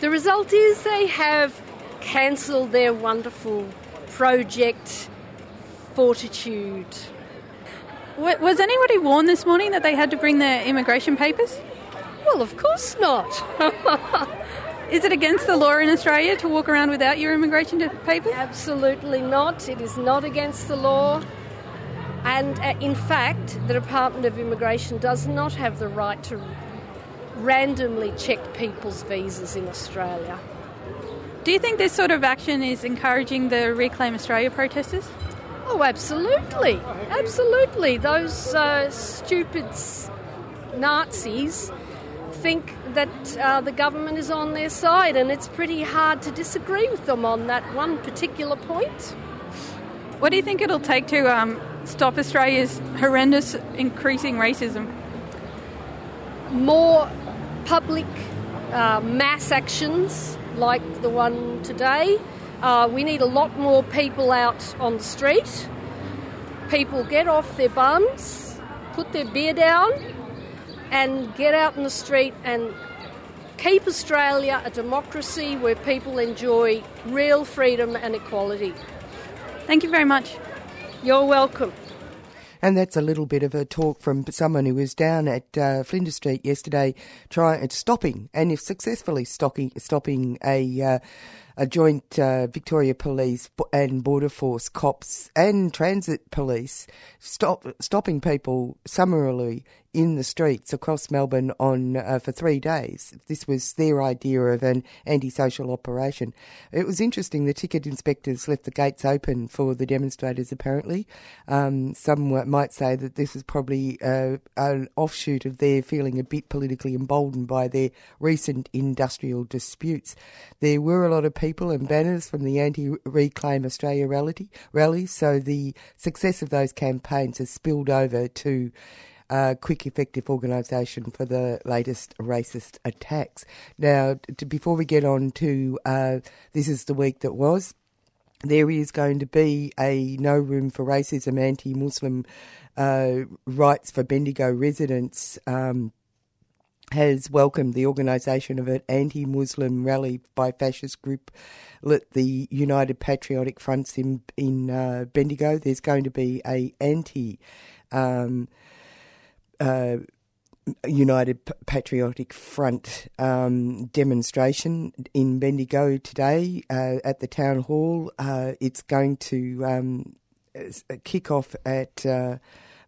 The result is they have cancelled their wonderful project Fortitude. Was anybody warned this morning that they had to bring their immigration papers? Well, of course not. Is it against the law in Australia to walk around without your immigration papers? Absolutely not. It is not against the law. And uh, in fact, the Department of Immigration does not have the right to randomly check people's visas in Australia. Do you think this sort of action is encouraging the Reclaim Australia protesters? Oh, absolutely. Absolutely. Those uh, stupid Nazis think that uh, the government is on their side, and it's pretty hard to disagree with them on that one particular point. What do you think it'll take to um, stop Australia's horrendous increasing racism? More public uh, mass actions like the one today. Uh, we need a lot more people out on the street. People get off their bums, put their beer down, and get out in the street and keep Australia a democracy where people enjoy real freedom and equality. Thank you very much. You're welcome. And that's a little bit of a talk from someone who was down at uh, Flinders Street yesterday, trying stopping and if successfully stopping stopping a. Uh, a joint uh, Victoria Police and Border Force cops and transit police stop stopping people summarily in the streets across Melbourne on uh, for three days. This was their idea of an antisocial operation. It was interesting. The ticket inspectors left the gates open for the demonstrators. Apparently, um, some might say that this was probably uh, an offshoot of their feeling a bit politically emboldened by their recent industrial disputes. There were a lot of people and banners from the anti-Reclaim Australia rally, rally so the success of those campaigns has spilled over to uh, quick, effective organisation for the latest racist attacks. Now, to, before we get on to uh, this is the week that was, there is going to be a no room for racism, anti-Muslim uh, rights for Bendigo residents. Um, has welcomed the organisation of an anti-Muslim rally by fascist group, the United Patriotic Fronts in in uh, Bendigo. There's going to be a anti um, uh, United Patriotic Front um, demonstration in Bendigo today uh, at the town hall. Uh, it's going to um, kick off at uh,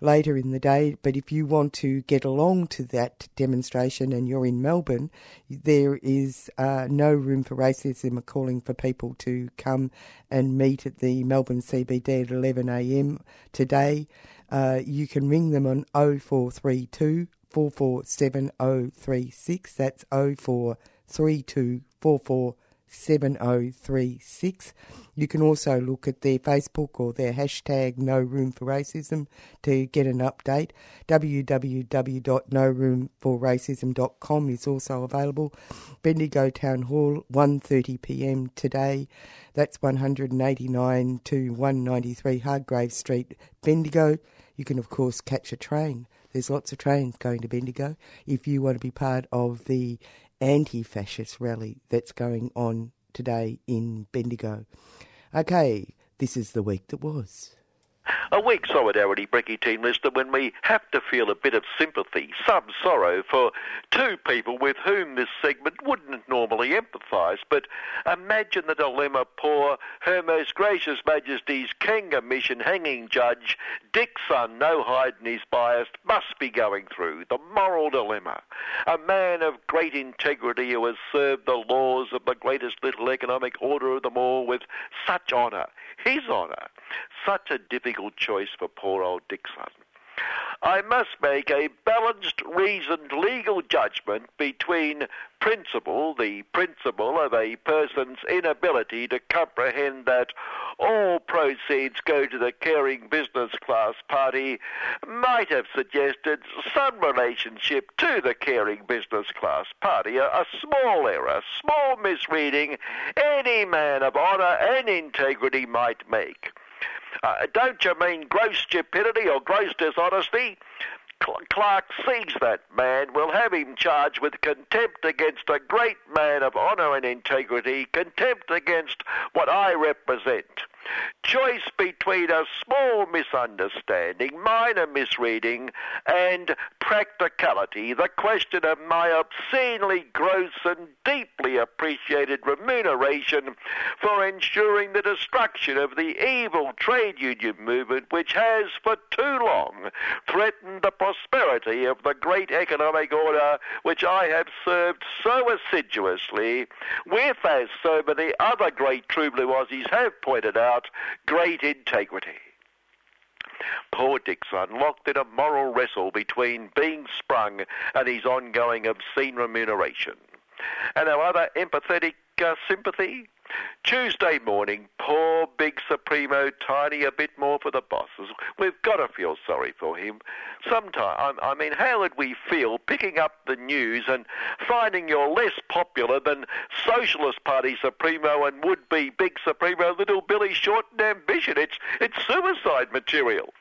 later in the day. But if you want to get along to that demonstration and you're in Melbourne, there is uh, no room for racism. Are calling for people to come and meet at the Melbourne CBD at 11am today. Uh, you can ring them on 0432 447036. That's 0432 447036. Oh you can also look at their Facebook or their hashtag No Room for Racism to get an update. www.noroomforracism.com is also available. Bendigo Town Hall, 1.30pm today. That's 189 to 193 Hargreaves Street, Bendigo. You can, of course, catch a train. There's lots of trains going to Bendigo if you want to be part of the anti fascist rally that's going on today in Bendigo. Okay, this is the week that was. A weak solidarity, Brecky team listener, when we have to feel a bit of sympathy, some sorrow for two people with whom this segment wouldn't normally empathise. But imagine the dilemma poor Her Most Gracious Majesty's Kenga Mission hanging judge, Dick Son, no hiding his bias, must be going through. The moral dilemma. A man of great integrity who has served the laws of the greatest little economic order of them all with such honour. His honour. Such a difficult choice for poor old Dick Son. I must make a balanced, reasoned legal judgment between principle, the principle of a person's inability to comprehend that all proceeds go to the caring business class party, might have suggested some relationship to the caring business class party. A, a small error, small misreading, any man of honour and integrity might make. Uh, don't you mean gross stupidity or gross dishonesty? Clark sees that man, will have him charged with contempt against a great man of honour and integrity, contempt against what I represent. Choice between a small misunderstanding, minor misreading, and practicality. The question of my obscenely gross and deeply appreciated remuneration for ensuring the destruction of the evil trade union movement which has for too long threatened the prosperity of the great economic order which I have served so assiduously with, as so many other great true blue Aussies have pointed out, great integrity. Poor Dickson, locked in a moral wrestle between being sprung and his ongoing obscene remuneration. And our other empathetic uh, sympathy? Tuesday morning, poor big Supremo Tiny a bit more for the bosses. We've got to feel sorry for him. Sometime, I mean, how would we feel picking up the news and finding you're less popular than Socialist Party Supremo and would-be big Supremo Little Billy Shorten Ambition? It's, it's suicide material.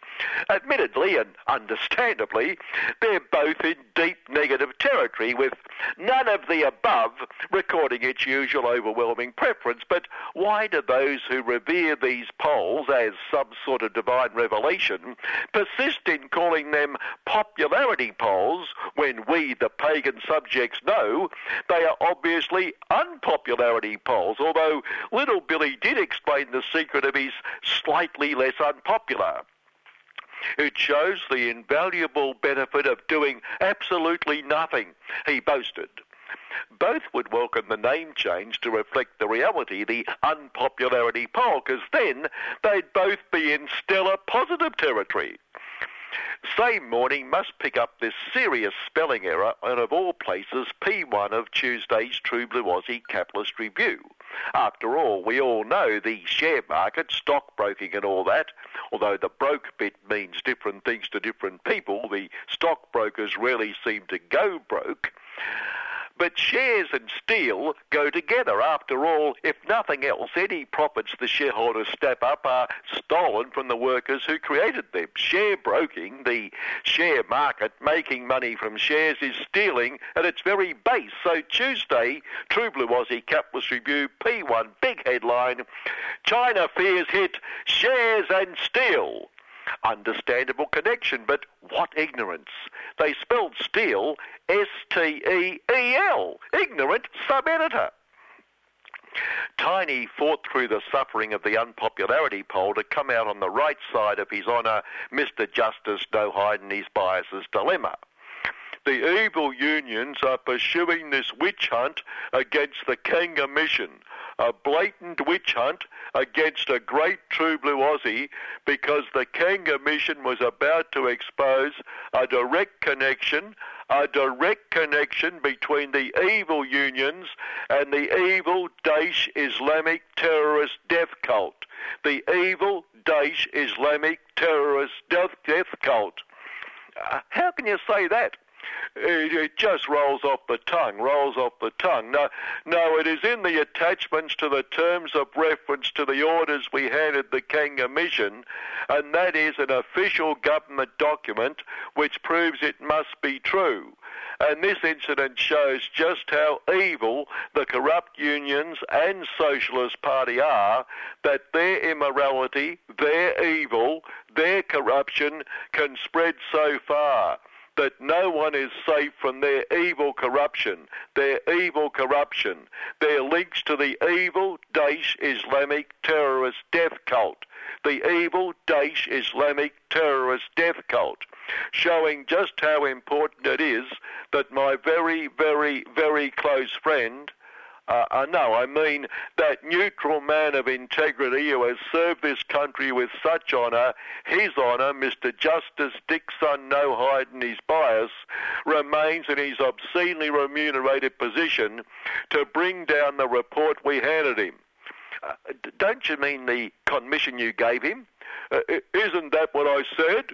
Admittedly and understandably, they're both in deep negative territory, with none of the above recording its usual overwhelming preference. But why do those who revere these polls as some sort of divine revelation persist in calling them popularity polls when we, the pagan subjects, know they are obviously unpopularity polls? Although little Billy did explain the secret of his slightly less unpopular. It shows the invaluable benefit of doing absolutely nothing, he boasted. Both would welcome the name change to reflect the reality, the unpopularity poll, because then they'd both be in stellar positive territory. Same morning must pick up this serious spelling error and of all places P1 of Tuesday's True Blue Aussie Capitalist Review. After all, we all know the share market, stockbroking and all that, although the broke bit means different things to different people, the stockbrokers rarely seem to go broke. But shares and steel go together. After all, if nothing else, any profits the shareholders step up are stolen from the workers who created them. Share broking, the share market, making money from shares, is stealing at its very base. So Tuesday, True Blue Aussie Capitalist Review, P1, big headline, China fears hit shares and steel. Understandable connection, but what ignorance. They spelled steel S-T-E-E-L. Ignorant sub-editor. Tiny fought through the suffering of the unpopularity poll to come out on the right side of his honour, Mr. Justice No hiding his biases dilemma. The evil unions are pursuing this witch hunt against the Kanga mission, a blatant witch hunt against a great true blue Aussie because the Kanga mission was about to expose a direct connection, a direct connection between the evil unions and the evil Daesh Islamic terrorist death cult. The evil Daesh Islamic terrorist death, death cult. Uh, how can you say that? It, just rolls off the tongue, rolls off the tongue. No, no, it is in the attachments to the terms of reference to the orders we handed the Kanga mission, and that is an official government document which proves it must be true. And this incident shows just how evil the corrupt unions and Socialist Party are, that their immorality, their evil, their corruption can spread so far that no one is safe from their evil corruption, their evil corruption, their links to the evil Daesh Islamic terrorist death cult, the evil Daesh Islamic terrorist death cult, showing just how important it is that my very, very, very close friend, uh, uh, no, I mean that neutral man of integrity who has served this country with such honour, his honour, Mr. Justice Dixon No hiding his bias, remains in his obscenely remunerated position to bring down the report we handed him. Uh, don't you mean the commission you gave him? Uh, isn't that what I said?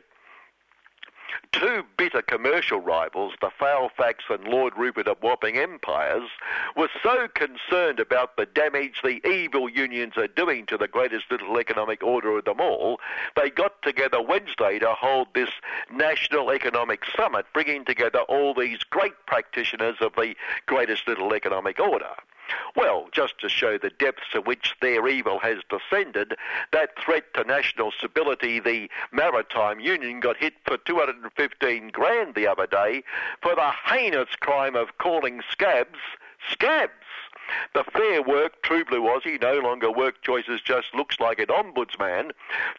Two bitter commercial rivals, the Fairfax and Lord Rupert of Wapping empires, were so concerned about the damage the evil unions are doing to the greatest little economic order of them all, they got together Wednesday to hold this National Economic Summit, bringing together all these great practitioners of the greatest little economic order. Well, just to show the depths to which their evil has descended, that threat to national stability, the Maritime Union got hit for 215 grand the other day for the heinous crime of calling scabs scabs. The Fair Work True Blue Aussie, no longer work choices, just looks like an ombudsman,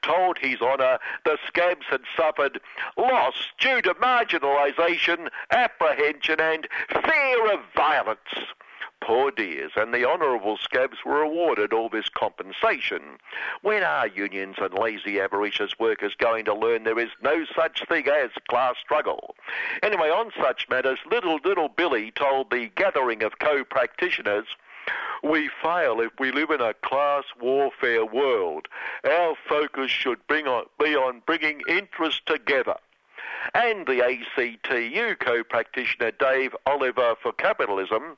told His Honour the scabs had suffered loss due to marginalisation, apprehension and fear of violence. Poor dears, and the honourable scabs were awarded all this compensation. When are unions and lazy avaricious workers going to learn there is no such thing as class struggle? Anyway, on such matters, little little Billy told the gathering of co-practitioners, we fail if we live in a class warfare world. Our focus should on, be on bringing interests together and the ACTU co-practitioner Dave Oliver for Capitalism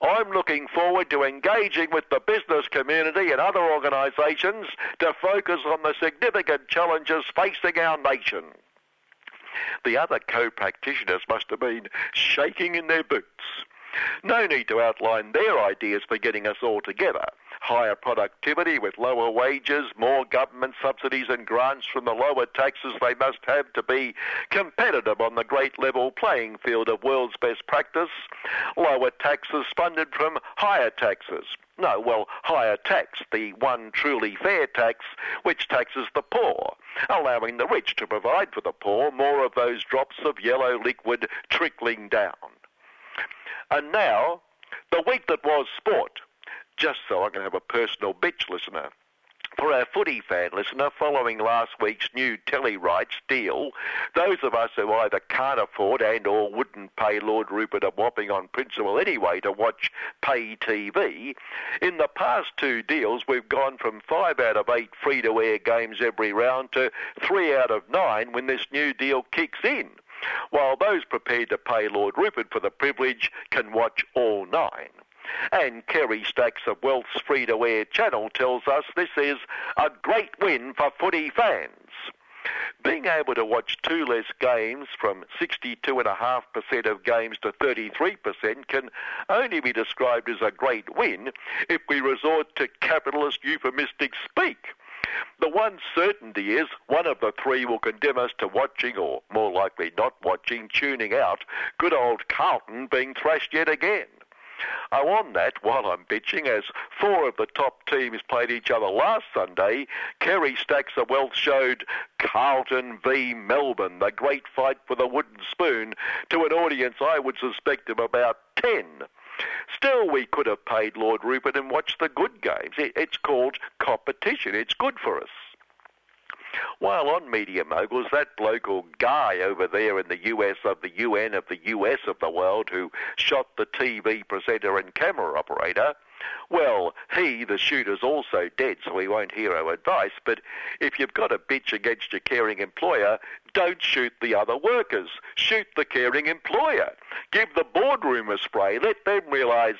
I'm looking forward to engaging with the business community and other organisations to focus on the significant challenges facing our nation. The other co-practitioners must have been shaking in their boots. No need to outline their ideas for getting us all together. Higher productivity with lower wages, more government subsidies and grants from the lower taxes they must have to be competitive on the great level playing field of world's best practice. Lower taxes funded from higher taxes. No, well, higher tax, the one truly fair tax, which taxes the poor, allowing the rich to provide for the poor more of those drops of yellow liquid trickling down. And now, the week that was sport, just so I can have a personal bitch listener. For our footy fan listener, following last week's new telly rights deal, those of us who either can't afford and or wouldn't pay Lord Rupert a whopping on principle anyway to watch pay TV, in the past two deals we've gone from five out of eight free-to-air games every round to three out of nine when this new deal kicks in while those prepared to pay Lord Rupert for the privilege can watch all nine. And Kerry Stacks of Wealth's free-to-air channel tells us this is a great win for footy fans. Being able to watch two less games from 62.5% of games to 33% can only be described as a great win if we resort to capitalist euphemistic speak. The one certainty is one of the three will condemn us to watching, or more likely not watching, tuning out, good old Carlton being thrashed yet again. Oh, on that, while I'm bitching, as four of the top teams played each other last Sunday, Kerry Stacks of Wealth showed Carlton v Melbourne, the great fight for the wooden spoon, to an audience I would suspect of about ten. Still, we could have paid Lord Rupert and watched the good games. It's called competition. It's good for us. While on Media Moguls, that bloke or guy over there in the US of the UN of the US of the world who shot the TV presenter and camera operator, well, he, the shooter's also dead, so he won't hear our advice, but if you've got a bitch against your caring employer, don't shoot the other workers. Shoot the caring employer. Give the boardroom a spray. Let them realise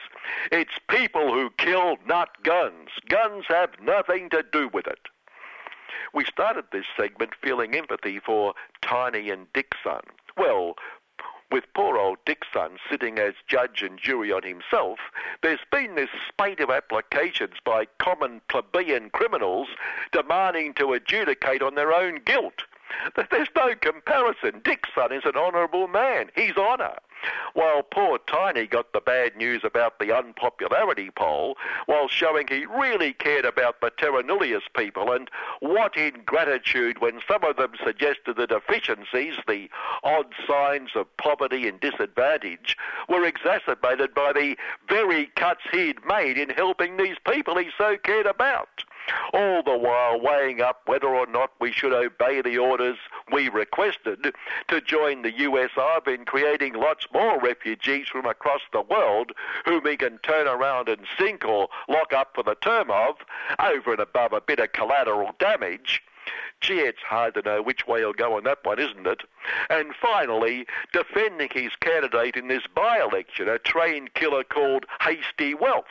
it's people who kill, not guns. Guns have nothing to do with it. We started this segment feeling empathy for Tiny and Dixon. Well, with poor old Dixon sitting as judge and jury on himself, there's been this spate of applications by common plebeian criminals demanding to adjudicate on their own guilt. There's no comparison. Dixon is an honourable man. He's honour. While poor Tiny got the bad news about the unpopularity poll, while showing he really cared about the terra nullius people, and what ingratitude when some of them suggested the deficiencies, the odd signs of poverty and disadvantage, were exacerbated by the very cuts he'd made in helping these people he so cared about all the while weighing up whether or not we should obey the orders we requested to join the USR in creating lots more refugees from across the world whom we can turn around and sink or lock up for the term of, over and above a bit of collateral damage. Gee, it's hard to know which way he'll go on that one, isn't it? And finally, defending his candidate in this by-election, a trained killer called Hasty Wealth.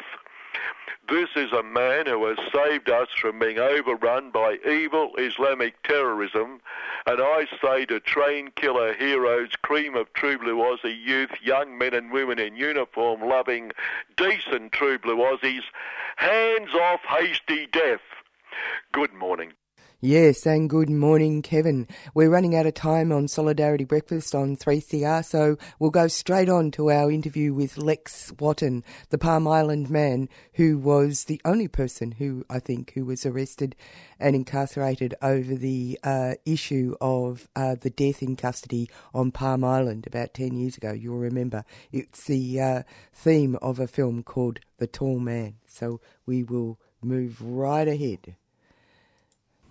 This is a man who has saved us from being overrun by evil Islamic terrorism, and I say to train killer heroes, cream of true blue Aussie youth, young men and women in uniform loving, decent true blue Aussies, hands off hasty death. Good morning. Yes, and good morning, Kevin. We're running out of time on Solidarity Breakfast on 3CR, so we'll go straight on to our interview with Lex Wotton, the Palm Island man who was the only person who, I think, who was arrested and incarcerated over the uh, issue of uh, the death in custody on Palm Island about 10 years ago. You'll remember. It's the uh, theme of a film called The Tall Man. So we will move right ahead.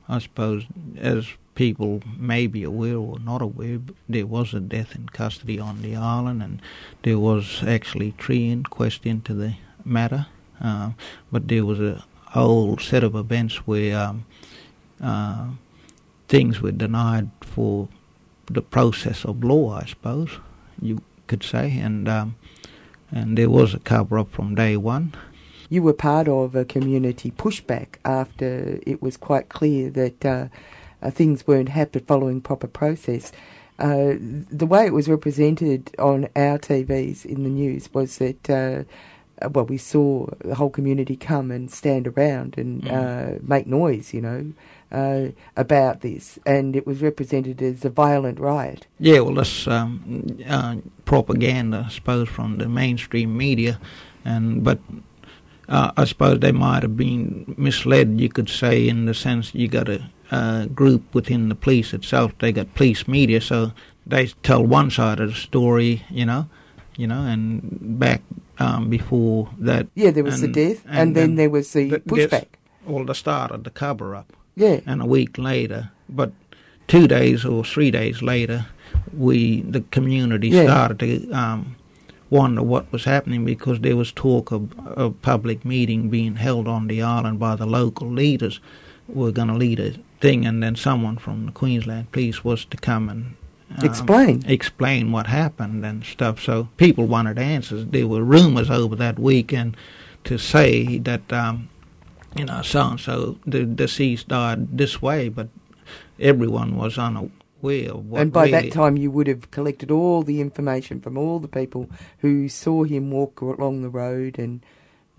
I suppose, as people may be aware or not aware, there was a death in custody on the island, and there was actually three inquests into the matter. Uh, but there was a whole set of events where um, uh, things were denied for the process of law, I suppose you could say, and um, and there was a cover up from day one you were part of a community pushback after it was quite clear that uh, uh, things weren't happening following proper process. Uh, the way it was represented on our TVs in the news was that, uh, uh, well, we saw the whole community come and stand around and mm. Uh, make noise, you know. about this, and it was represented as a violent riot. Yeah, well, that's um, propaganda, I suppose, from the mainstream media, and but uh, I suppose they might have been misled, you could say, in the sense you got a, a group within the police itself. They got police media, so they tell one side of the story, you know, you know, and back um, before that. Yeah, there was and, the death, and, and then there was the pushback. All the start of the cover up. Yeah. And a week later, but two days or three days later, we the community yeah. started to um, wonder what was happening because there was talk of a public meeting being held on the island by the local leaders were going to lead a thing and then someone from the Queensland police was to come and um, explain. explain what happened and stuff. So people wanted answers. There were rumors over that weekend to say that um, you know so and so the deceased died this way but everyone was unaware and by that time, you would have collected all the information from all the people who saw him walk along the road and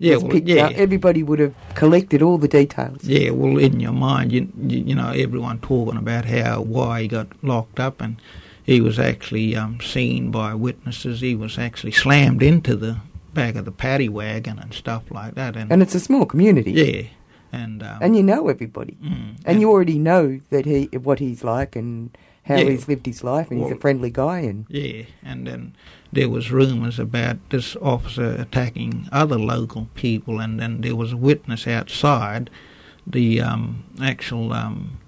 yeah, well, yeah. Up. Everybody would have collected all the details. Yeah, well, in your mind, you, you, you know, everyone talking about how why he got locked up, and he was actually um, seen by witnesses. He was actually slammed into the back of the paddy wagon and stuff like that. And, and it's a small community. Yeah, and um, and you know everybody, mm, and, and, you already know that he what he's like and how yeah. he's lived his life, and well, he's a friendly guy. And yeah, and then there was rumours about this officer attacking other local people, and then there was a witness outside the um, actual um,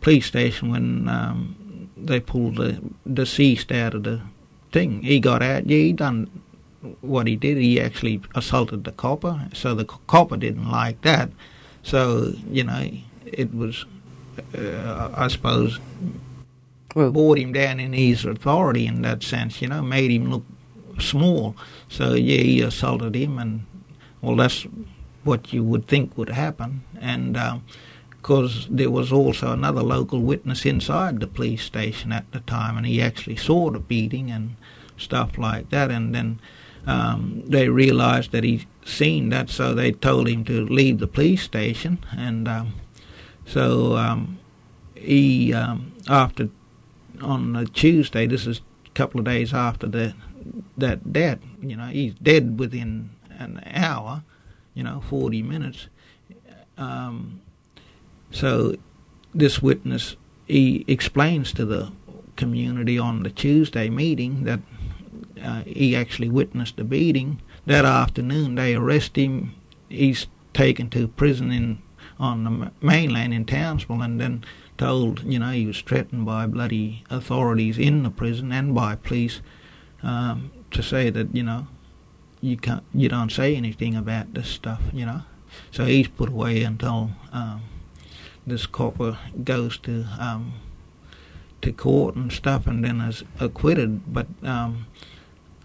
police station when um, they pulled the deceased out of the thing. He got out. Yeah, he done what he did. He actually assaulted the copper, so the copper didn't like that. So you know, it was, uh, I suppose, well, brought him down in his authority in that sense, you know, made him look small. So, yeah, he assaulted him, and, well, that's what you would think would happen. And because um, there was also another local witness inside the police station at the time, and he actually saw the beating and stuff like that. And then um, they realized that he'd seen that, so they told him to leave the police station. And um, so um, he, um, after on a Tuesday. This is a couple of days after the that death. You know, he's dead within an hour. You know, forty minutes. Um, so this witness he explains to the community on the Tuesday meeting that uh, he actually witnessed the beating. That afternoon, they arrest him. He's taken to prison in on the mainland in Townsville, and then told, you know, he was threatened by bloody authorities in the prison and by police um, to say that, you know, you can't, you don't say anything about this stuff, you know. So he's put away until um, this copper goes to um, to court and stuff, and then is acquitted. But um,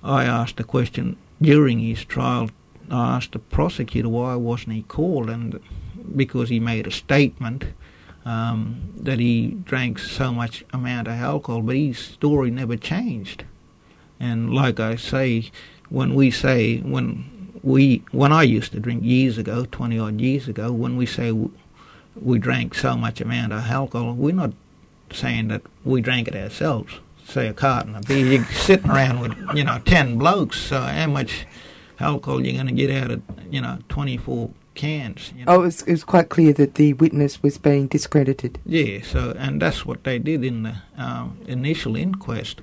I asked a question during his trial I asked the prosecutor why wasn't he called, and because he made a statement um, that he drank so much amount of alcohol, but his story never changed. And like I say, when we say when we when I used to drink years ago, twenty odd years ago, when we say we drank so much amount of alcohol, we're not saying that we drank it ourselves. Say a carton of beer, you're sitting around with you know ten blokes. So how much alcohol you're going to get out of you know twenty four cans. You know? Oh, it was, it was quite clear that the witness was being discredited. Yeah, so and that's what they did in the um, initial inquest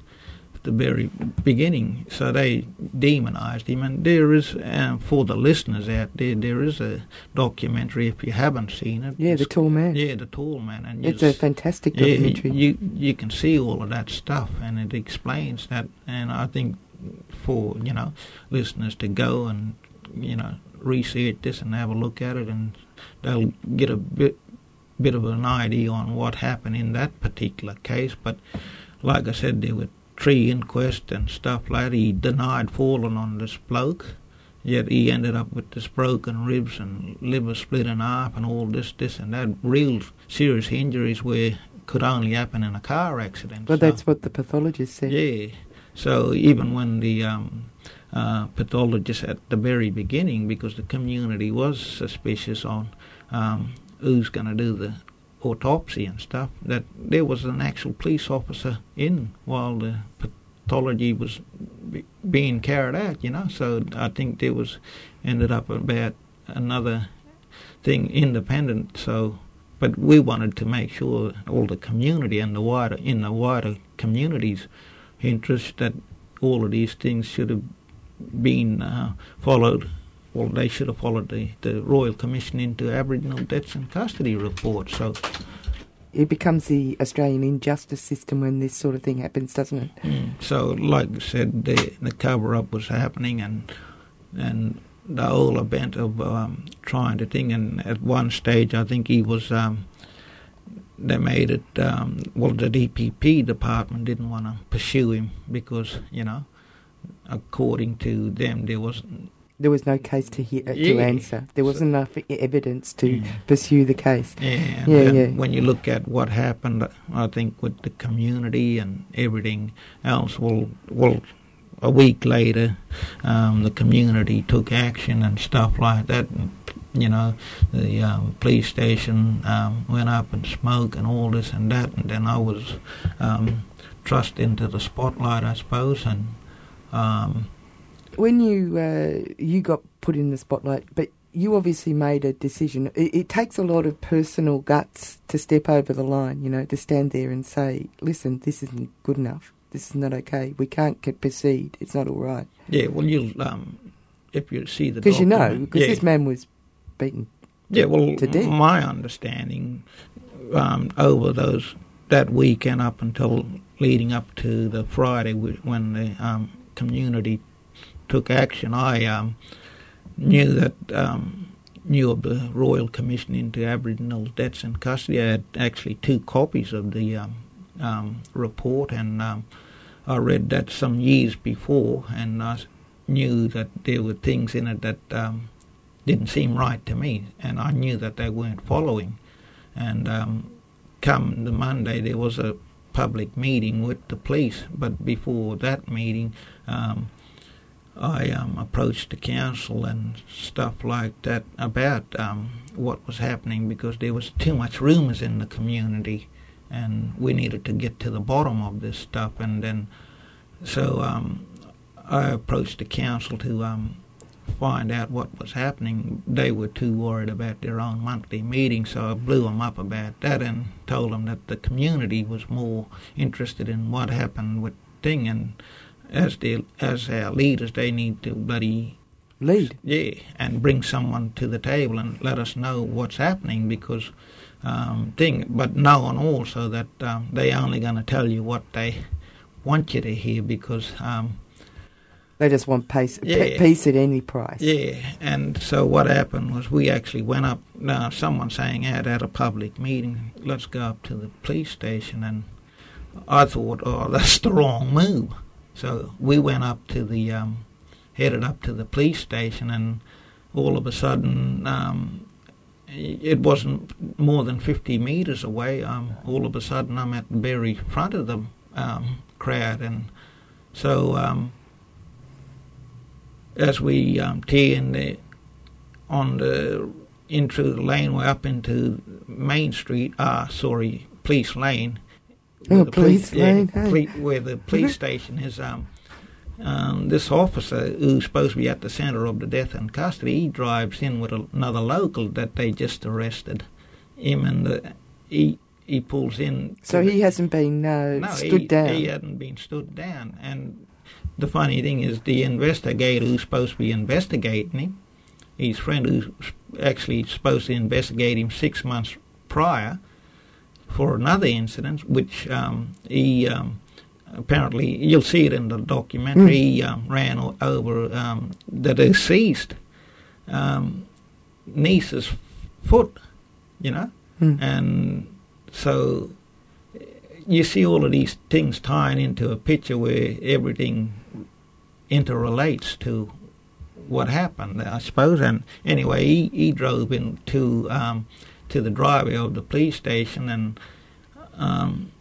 at the very beginning. So they demonised him, and there is um, for the listeners out there, there is a documentary if you haven't seen it. Yeah, the tall man. Yeah, the tall man, and it's a fantastic documentary. Yeah, you you can see all of that stuff, and it explains that. And I think for you know listeners to go and you know research this and have a look at it, and they'll get a bit bit of an idea on what happened in that particular case. But like I said, there were three inquests and stuff like that. He denied falling on this bloke, yet he ended up with this broken ribs and liver split in half and all this, this and that. Real serious injuries where could only happen in a car accident. But so, that's what the pathologist said. Yeah. So even when the um, uh, pathologists at the very beginning because the community was suspicious on um, who's going to do the autopsy and stuff. That there was an actual police officer in while the pathology was be, being carried out. You know, so I think there was ended up about another thing independent. So, but we wanted to make sure all the community and the wider in the wider communities' interest that all of these things should have been uh, followed, well, they should have followed the, the Royal Commission into Aboriginal Deaths in Custody report. So it becomes the Australian injustice system when this sort of thing happens, doesn't it? Mm. So, like I said, the, the cover up was happening, and and the whole event of um, trying to think. And at one stage, I think he was. Um, they made it. Um, well, the DPP department didn't want to pursue him because you know according to them, there was there was no case to hear, uh, yeah. to answer. There wasn't enough evidence to yeah. pursue the case. Yeah, yeah, yeah. When you look at what happened, I think with the community and everything else, well, well, a week later, um, the community took action and stuff like that. And, you know, the um, police station um, went up and smoke and all this and that, and then I was um, thrust into the spotlight, I suppose, and um, when you uh, you got put in the spotlight, but you obviously made a decision. It, it, takes a lot of personal guts to step over the line, you know, to stand there and say, "Listen, this isn't good enough. This is not okay. We can't proceed. It's not all right." Yeah, well, you um, if you see the because you know because yeah. this man was beaten. Yeah, well, to death. my understanding um, over those that weekend up until leading up to the Friday when the um, community took action, I um, knew that um, knew of the Royal Commission into Aboriginal Deaths in Custody. I had actually two copies of the um, um report, and um, I read that some years before, and I knew that there were things in it that um, didn't seem right to me, and I knew that they weren't following. And come the Monday, there was a public meeting with the police, but before that meeting, um, I um, approached the council and stuff like that about um, what was happening because there was too much rumours in the community, and we needed to get to the bottom of this stuff. And then, so um, I approached the council to um, find out what was happening. They were too worried about their own monthly meeting, so I blew them up about that and told them that the community was more interested in what happened with Ting and as the as our leaders, they need to bloody lead. Yeah, and bring someone to the table and let us know what's happening because um, thing, but knowing also that um, they only going to tell you what they want you to hear because um, they just want peace, yeah. peace at any price. Yeah, and so what happened was we actually went up. Now, someone saying out at a public meeting, let's go up to the police station, and I thought, oh, that's the wrong move. So we went up to the um, headed up to the police station, and all of a sudden, um, it wasn't more than 50 metres away. Um, all of a sudden, I'm at the very front of the um, crowd, and so um, as we um, in the, on the into the laneway up into Main Street, ah, sorry, Police Lane. Oh, the police lane, yeah, hey. poli- where the police station is. Um, um, this officer who's supposed to be at the centre of the death and custody, he drives in with a, another local that they just arrested him, and the, he he pulls in. So he the- hasn't been uh, no, stood he, down. He hadn't been stood down, and the funny thing is, the investigator who's supposed to be investigating him, his friend who's actually supposed to investigate him six months prior for another incident, which um, he um, apparently you'll see it in the documentary. He um, ran o- over um, the deceased um, niece's foot, you know, Mm. and so you see all of these things tying into a picture where everything interrelates to what happened, I suppose. And anyway, he, he drove into um, to the driveway of the police station, and um,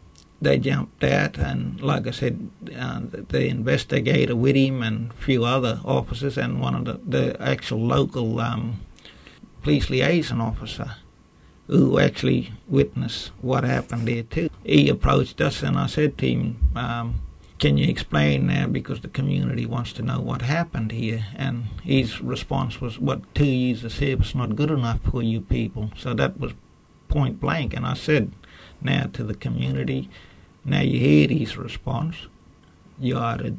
they jumped out. And like I said, uh, the investigator with him and a few other officers, and one of the, the actual local um, police liaison officer who actually witnessed what happened there too. He approached us, and I said to him. Um, can you explain now because the community wants to know what happened here and his response was what two years of service not good enough for you people so that was point blank and i said now to the community now you hear his response you either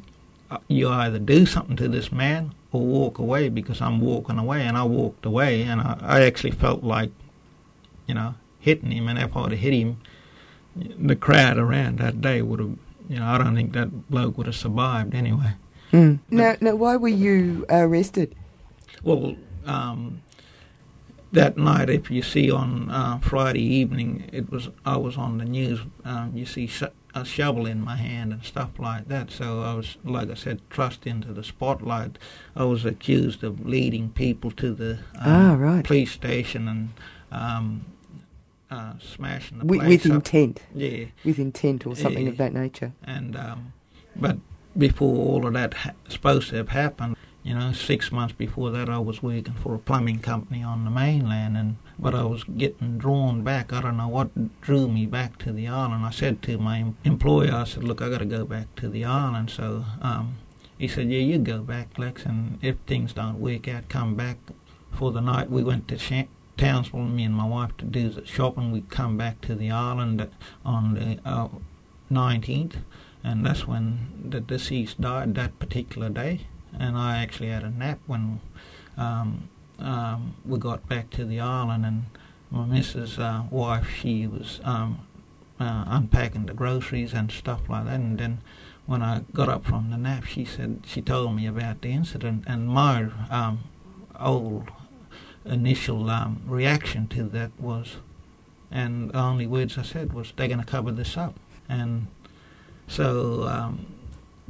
you either do something to this man or walk away because i'm walking away and i walked away and i, I actually felt like you know hitting him and if i'd have hit him the crowd around that day would have you know, I don't think that bloke would have survived anyway. Mm. Now, now, why were you arrested? Well, um, that night, if you see on uh, Friday evening, it was I was on the news. Um, you see sh- a shovel in my hand and stuff like that. So I was, like I said, thrust into the spotlight. I was accused of leading people to the Ah, um, right. police station and. Um, uh, smashing the With, place with up. intent. Yeah. With intent or something Yeah. of that nature. And um, but before all of that ha- supposed to have happened, you know, six months before that, I was working for a plumbing company on the mainland, and but I was getting drawn back. I don't know what drew me back to the island. I said to my em- employer, I said, "Look, I got to go back to the island." So um, he said, "Yeah, you go back, Lex, and if things don't work out, come back." For the night, we went to Shan- Townsville, me and my wife, to do the shopping. We come back to the island on the uh, 19th, and that's when the deceased died that particular day. And I actually had a nap when um, um, we got back to the island, and my missus' uh, wife, she was um, uh, unpacking the groceries and stuff like that. And then when I got up from the nap, she said she told me about the incident, and my um, old initial um, reaction to that was, and the only words I said was, "They're going to cover this up." And so, um,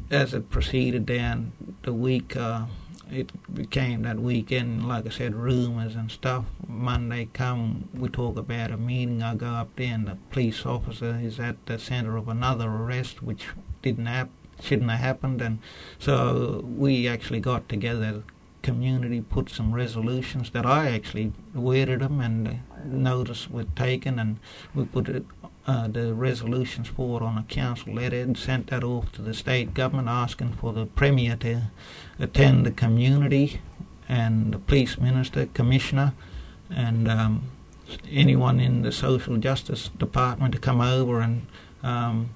as it proceeded down the week, uh, it became that weekend. Like I said, rumors and stuff. Monday come, we talk about a meeting. I go up there, and the police officer is at the center of another arrest, which didn't happen, shouldn't have happened. And so we actually got together community put some resolutions that I actually worded them and notice were taken and we put it, uh, the resolutions forward on a council letter and sent that off to the state government asking for the premier to attend the community and the police minister, commissioner and um, anyone in the social justice department to come over and um,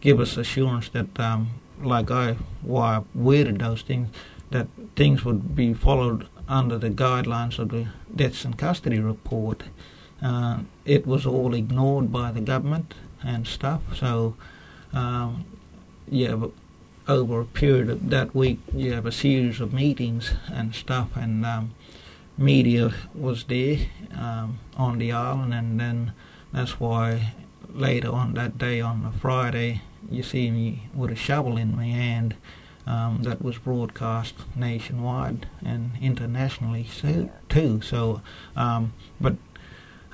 give us assurance that um, like I why I worded those things that things would be followed under the guidelines of the deaths in custody report. Uh, it was all ignored by the government and stuff. So, um, yeah, over a period of that week, you have a series of meetings and stuff, and um, media was there um, on the island, and then that's why later on that day on the Friday, you see me with a shovel in my hand um, that was broadcast nationwide and internationally so, too. So, um, but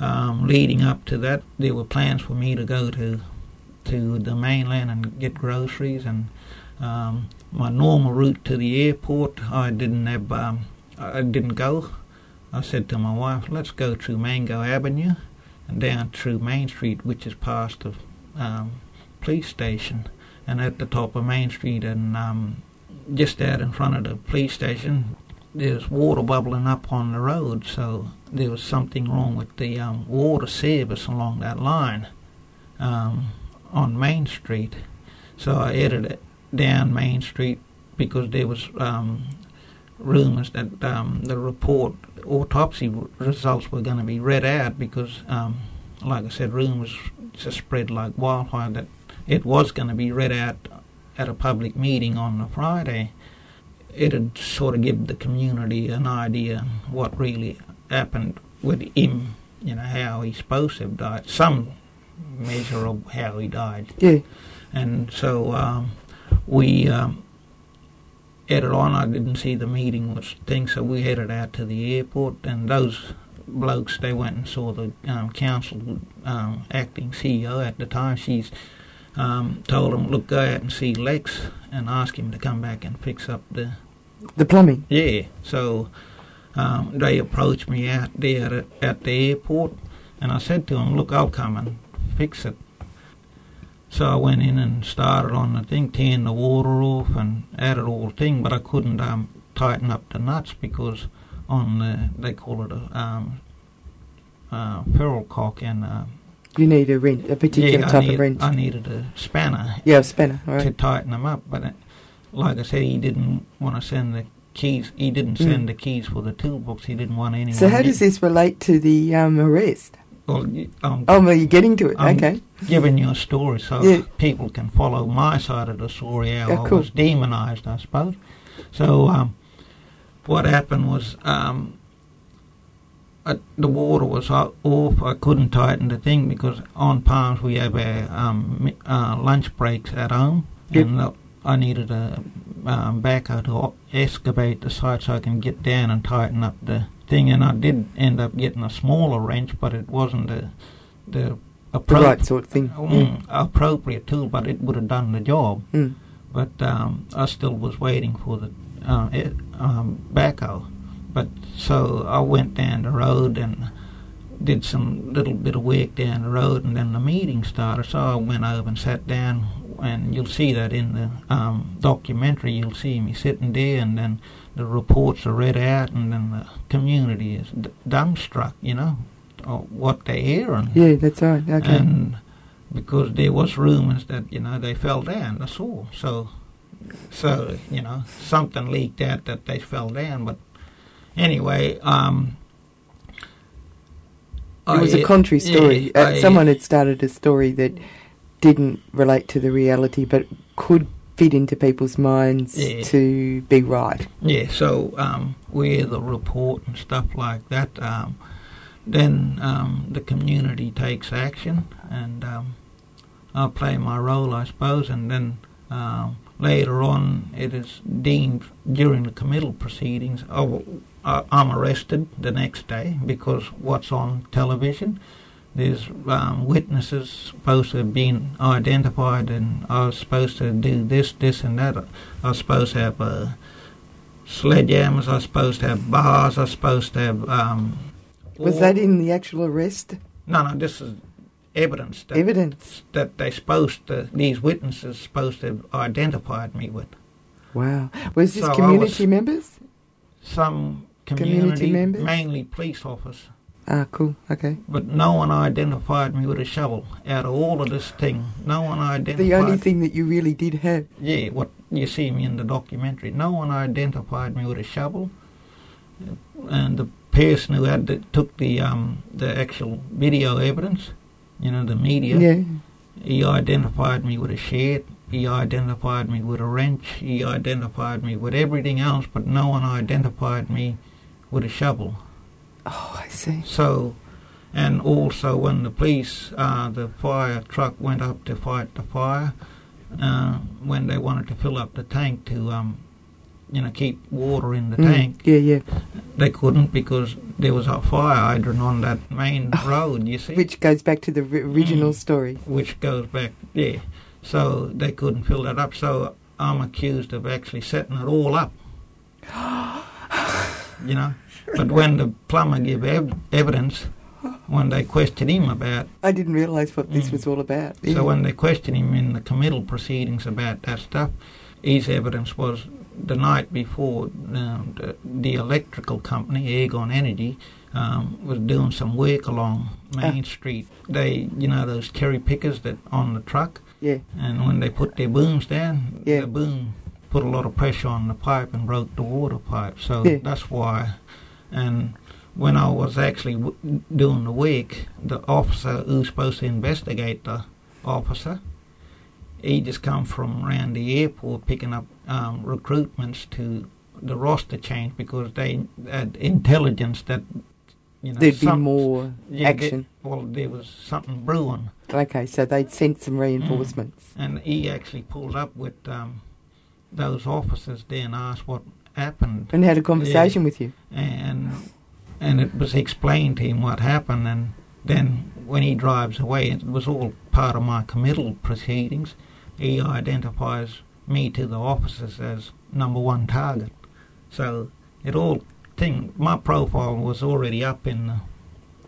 um, leading up to that, there were plans for me to go to to the mainland and get groceries and um, my normal route to the airport. I didn't have um, I didn't go. I said to my wife, "Let's go through Mango Avenue and down through Main Street, which is past the um, police station." And at the top of Main Street and um, just out in front of the police station, there's water bubbling up on the road. So there was something wrong with the um, water service along that line um, on Main Street. So I headed down Main Street because there was um, rumours that um, the report autopsy results were going to be read out because, um, like I said, rumours just spread like wildfire that it was going to be read out at a public meeting on the Friday. It'd sort of give the community an idea what really happened with him, you know, how he's supposed to have died, some measure of how he died. Yeah. And so um, we um, headed on. I didn't see the meeting was thing, so we headed out to the airport, and those blokes they went and saw the um, council um, acting CEO at the time. She's um, told them, look, go out and see Lex and ask him to come back and fix up the the plumbing. Yeah. So um, they approached me out there at, at the airport, and I said to them, look, I'll come and fix it. So I went in and started on the thing, tearing the water off and added all the thing, but I couldn't um, tighten up the nuts because on the, they call it a um, uh, ferrule cock and uh, You need a wrench, a particular yeah, type need- of wrench. I needed a spanner. Yeah, a spanner, all To tighten them up, but it, like I said, he didn't want to send the keys. He didn't Mm. send the keys for the toolbox. He didn't want anyone. So how does this relate to the um, arrest? Well, y- um, Oh, well, you're getting to it. I'm okay. giving you a story so Yeah. people can follow my side of the story. How I cool. was demonized, I suppose. So um, what happened was um, I, the water was off. I couldn't tighten the thing because on Palms we have our um, uh, lunch breaks at home, Yep. and uh, I needed a um, backhoe to excavate the site so I can get down and tighten up the thing. And I did end up getting a smaller wrench, but it wasn't the the The right sort of thing. Mm, appropriate tool, but it would have done the job. Mm. But um, I still was waiting for the uh, it, um, backhoe. But so I went down the road and did some little bit of work down the road, and then the meeting started. So I went over and sat down, and you'll see that in the um, documentary. You'll see me sitting there, and then the reports are read out, and then the community is d- dumbstruck, you know, what they're hearing. Yeah, that's right. Okay. And because there was rumours that you know they fell down, that's all. So, so you know something leaked out that they fell down. But anyway, um, It was I- a contrary story. yeah, uh, I- someone had started a story that didn't relate to the reality, but could fit into people's minds Yeah. to be right. Yeah, so um, where the report and stuff like that, um, then um, the community takes action, and um, I play my role, I suppose, and then um, later on it is deemed during the committal proceedings. Oh, I- I'm arrested the next day because what's on television. There's um, witnesses supposed to have been identified, and I was supposed to do this, this, and that. I was supposed to have uh, sledgehammers. I was supposed to have bars. I was supposed to have. Um, Was that in the actual arrest? No, no. This is evidence. That, Evidence. that they supposed to. These witnesses supposed to have identified me with. Wow. Was this So community was- members? Some Community community, members? mainly police officers. Ah, cool. Okay. But no one identified me with a shovel. Out of all of this thing, no one identified. The only thing that you really did have. Yeah, what you see me in the documentary. No one identified me with a shovel, and the person who had the, took the um the actual video evidence, you know, the media. Yeah. He identified me with a shed. He identified me with a wrench. He identified me with everything else, but no one identified me with a shovel. Oh, I see. So, and also when the police, uh, the fire truck went up to fight the fire, uh, when they wanted to fill up the tank to, um, you know, keep water in the Mm, tank. Yeah, yeah. They couldn't because there was a fire hydrant on that main road. You see, Which goes back to the ri- original Mm. story. which goes back yeah. So they couldn't fill that up. So I'm accused of actually setting it all up. you know, but when the plumber gave ev- evidence, when they questioned him about, I didn't realise what this Mm. was all about. Yeah. so when they questioned him in the committal proceedings about that stuff, his evidence was the night before um, the, the electrical company, Ergon Energy, um, was doing some work along Main Street. They, you know, those cherry pickers that on the truck. Yeah. And when they put their booms down, Yeah. the boom put a lot of pressure on the pipe and broke the water pipe. So Yeah. that's why. And when I was actually w- doing the work, the officer who's supposed to investigate the officer, he just come from around the airport picking up um, recruitments to the roster change because they had intelligence that you know There'd be more yeah, action. There, well, there was something brewing. Okay, so they'd sent some reinforcements. And he actually pulled up with um, those officers there and asked what happened. And had a conversation Yeah. with you. And and it was explained to him what happened. And then when he drives away, it was all part of my committal proceedings. He identifies me to the officers as number one target. So it all thing my profile was already up in the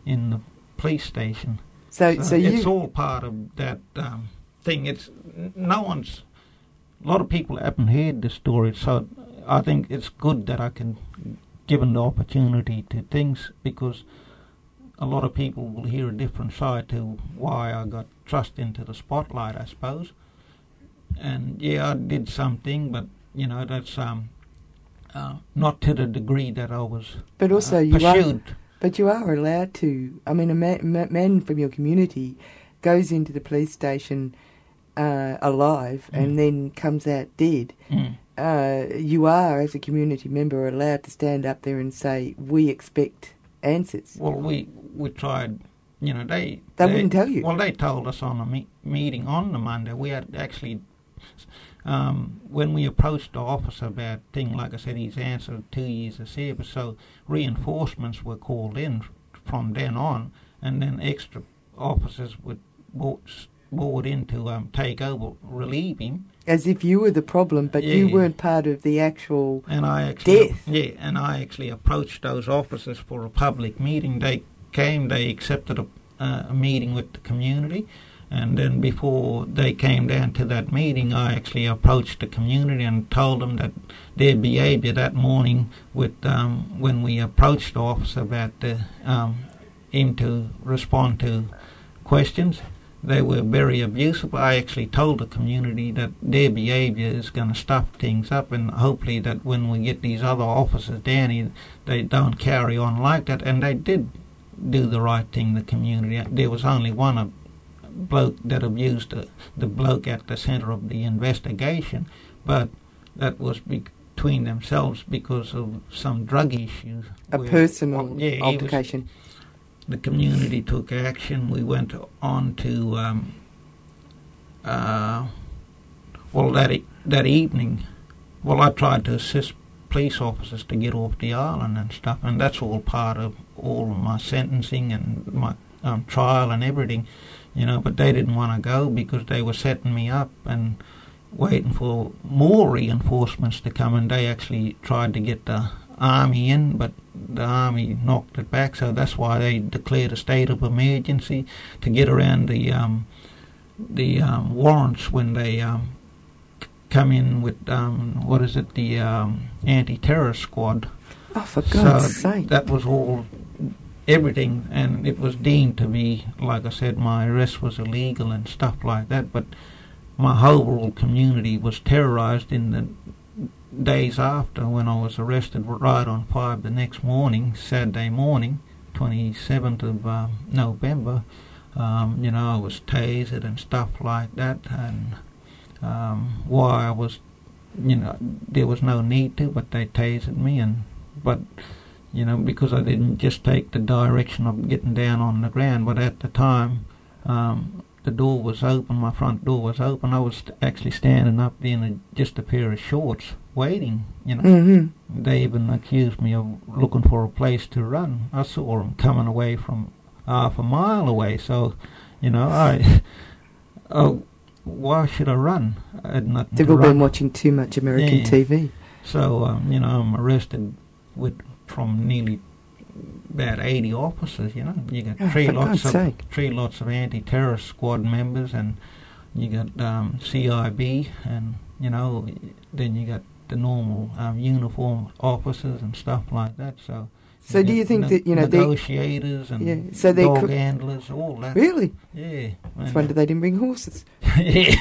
in the police station. So- so it's you- all part of that um, thing. It's no one's. A lot of people haven't heard the story, so I think it's good that I can given the opportunity to things because a lot of people will hear a different side to why I got thrust into the spotlight, I suppose. And yeah, I did something, but you know that's um, uh, not to the degree that I was But also, uh, you are, pursued. but you are allowed to. I mean, a man, man from your community goes into the police station uh, alive Mm. and then comes out dead. Mm. Uh, you are, as a community member, allowed to stand up there and say, "We expect answers." Well, we we tried. You know, they They wouldn't tell you. Well, they told us on a me- meeting on the Monday. We had actually, um, when we approached the officer about thing, like I said, he's answered two years of service. So reinforcements were called in from then on, and then extra officers were brought, brought in to um, take over, relieve him. As if you were the problem, but you weren't part of the actual And I actually, death. yeah, and I actually approached those officers for a public meeting. They came, they accepted a, uh, a meeting with the community, and then before they came down to that meeting, I actually approached the community and told them that their behaviour that morning, with um, when we approached the officer about the, um, him to respond to questions. They were very abusive. I actually told the community that their behaviour is going to stuff things up, and hopefully that when we get these other officers down here, they don't carry on like that. And they did do the right thing. The community. There was only one bloke that abused the, the bloke at the centre of the investigation, but that was between themselves because of some drug issues. A personal well, yeah, he was- altercation. The community took action. We went on to, um, uh, well, that e- that evening, well, I tried to assist police officers to get off the island and stuff, and that's all part of all of my sentencing and my um, trial and everything, you know. But they didn't want to go because they were setting me up and waiting for more reinforcements to come, and they actually tried to get the army in, but the army knocked it back. So that's why they declared a state of emergency to get around the um, the um, warrants when they um, come in with um, what is it, the um, anti-terrorist squad. Oh, for God's so sake! that was all everything, and it was deemed to be, like I said, my arrest was illegal and stuff like that. But my whole community was terrorized in the days after when I was arrested right on five the next morning, Saturday morning, 27th of um, November. Um, you know, I was tasered and stuff like that, and um, why I was, you know, there was no need to, but they tasered me, and but you know, because I didn't just take the direction of getting down on the ground, but at the time, um, the door was open, my front door was open. I was actually standing up in a, just a pair of shorts, waiting. You know, mm-hmm. they even accused me of looking for a place to run. I saw them coming away from half a mile away. So, you know, I. Oh, why should I run? I had nothing They've all run. been watching too much American Yeah. TV. So, um, you know, I'm arrested with from nearly about 80 officers, you know. You got Oh, three for lots God's of sake. three lots of anti-terrorist squad members and you got um, CIB and, you know, then you got the normal um, uniform officers and stuff like that. So So do you think ne- that, you know, they- negotiators and Yeah, so they dog handlers, all that. Really? Yeah. It's wonder they didn't bring horses. yeah.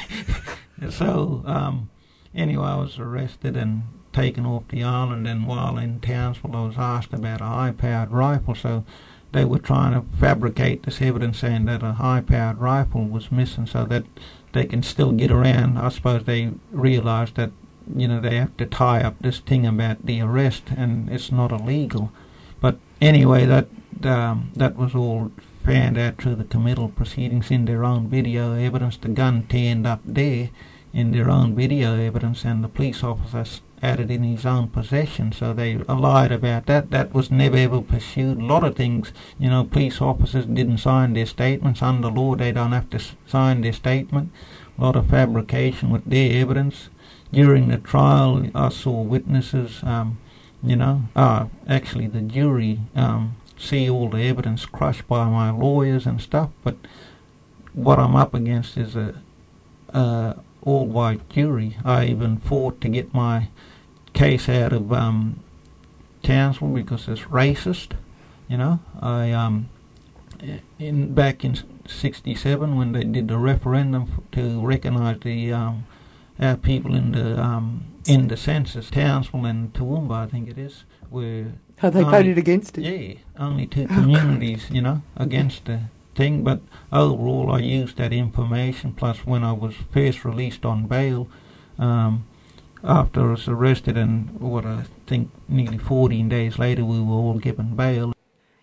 So um, anyway, I was arrested and taken off the island, and while in Townsville, I was asked about a high-powered rifle. So they were trying to fabricate this evidence, saying that a high-powered rifle was missing, so that they can still get around. I suppose they realised that you know they have to tie up this thing about the arrest, and it's not illegal. But anyway, that um, that was all found out through the committal proceedings in their own video evidence. The gun turned up there in their own video evidence, and the police officer had it in his own possession. So they lied about that. That was never ever pursued. A lot of things, you know, police officers didn't sign their statements under law. They don't have to sign their statement. A lot of fabrication with their evidence. During the trial, I saw witnesses. Um, you know, uh, actually the jury um, see all the evidence crushed by my lawyers and stuff, but what I'm up against is a, a all-white jury. I even fought to get my case out of um, Townsville because it's racist. You know, I um, in back in '67 when they did the referendum to recognise the um, our people in the um, in the census, Townsville and Toowoomba, I think it is, were Oh, they only- voted against it? Yeah, only two communities, you know, against the thing. But overall, I used that information. Plus, when I was first released on bail, um, after I was arrested, and what I think nearly 14 days later, we were all given bail.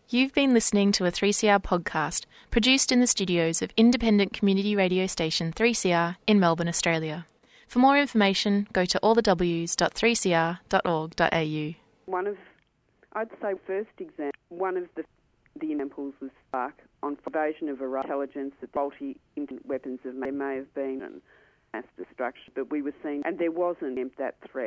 You've been listening to a 3CR podcast produced in the studios of independent community radio station 3CR in Melbourne, Australia. For more information, go to allthews.3cr.org.au. One of, I'd say, first example, one of the the examples was Spark on invasion of Iraq intelligence that faulty weapons of may, may have been mass destruction, but we were seeing, and there wasn't that threat.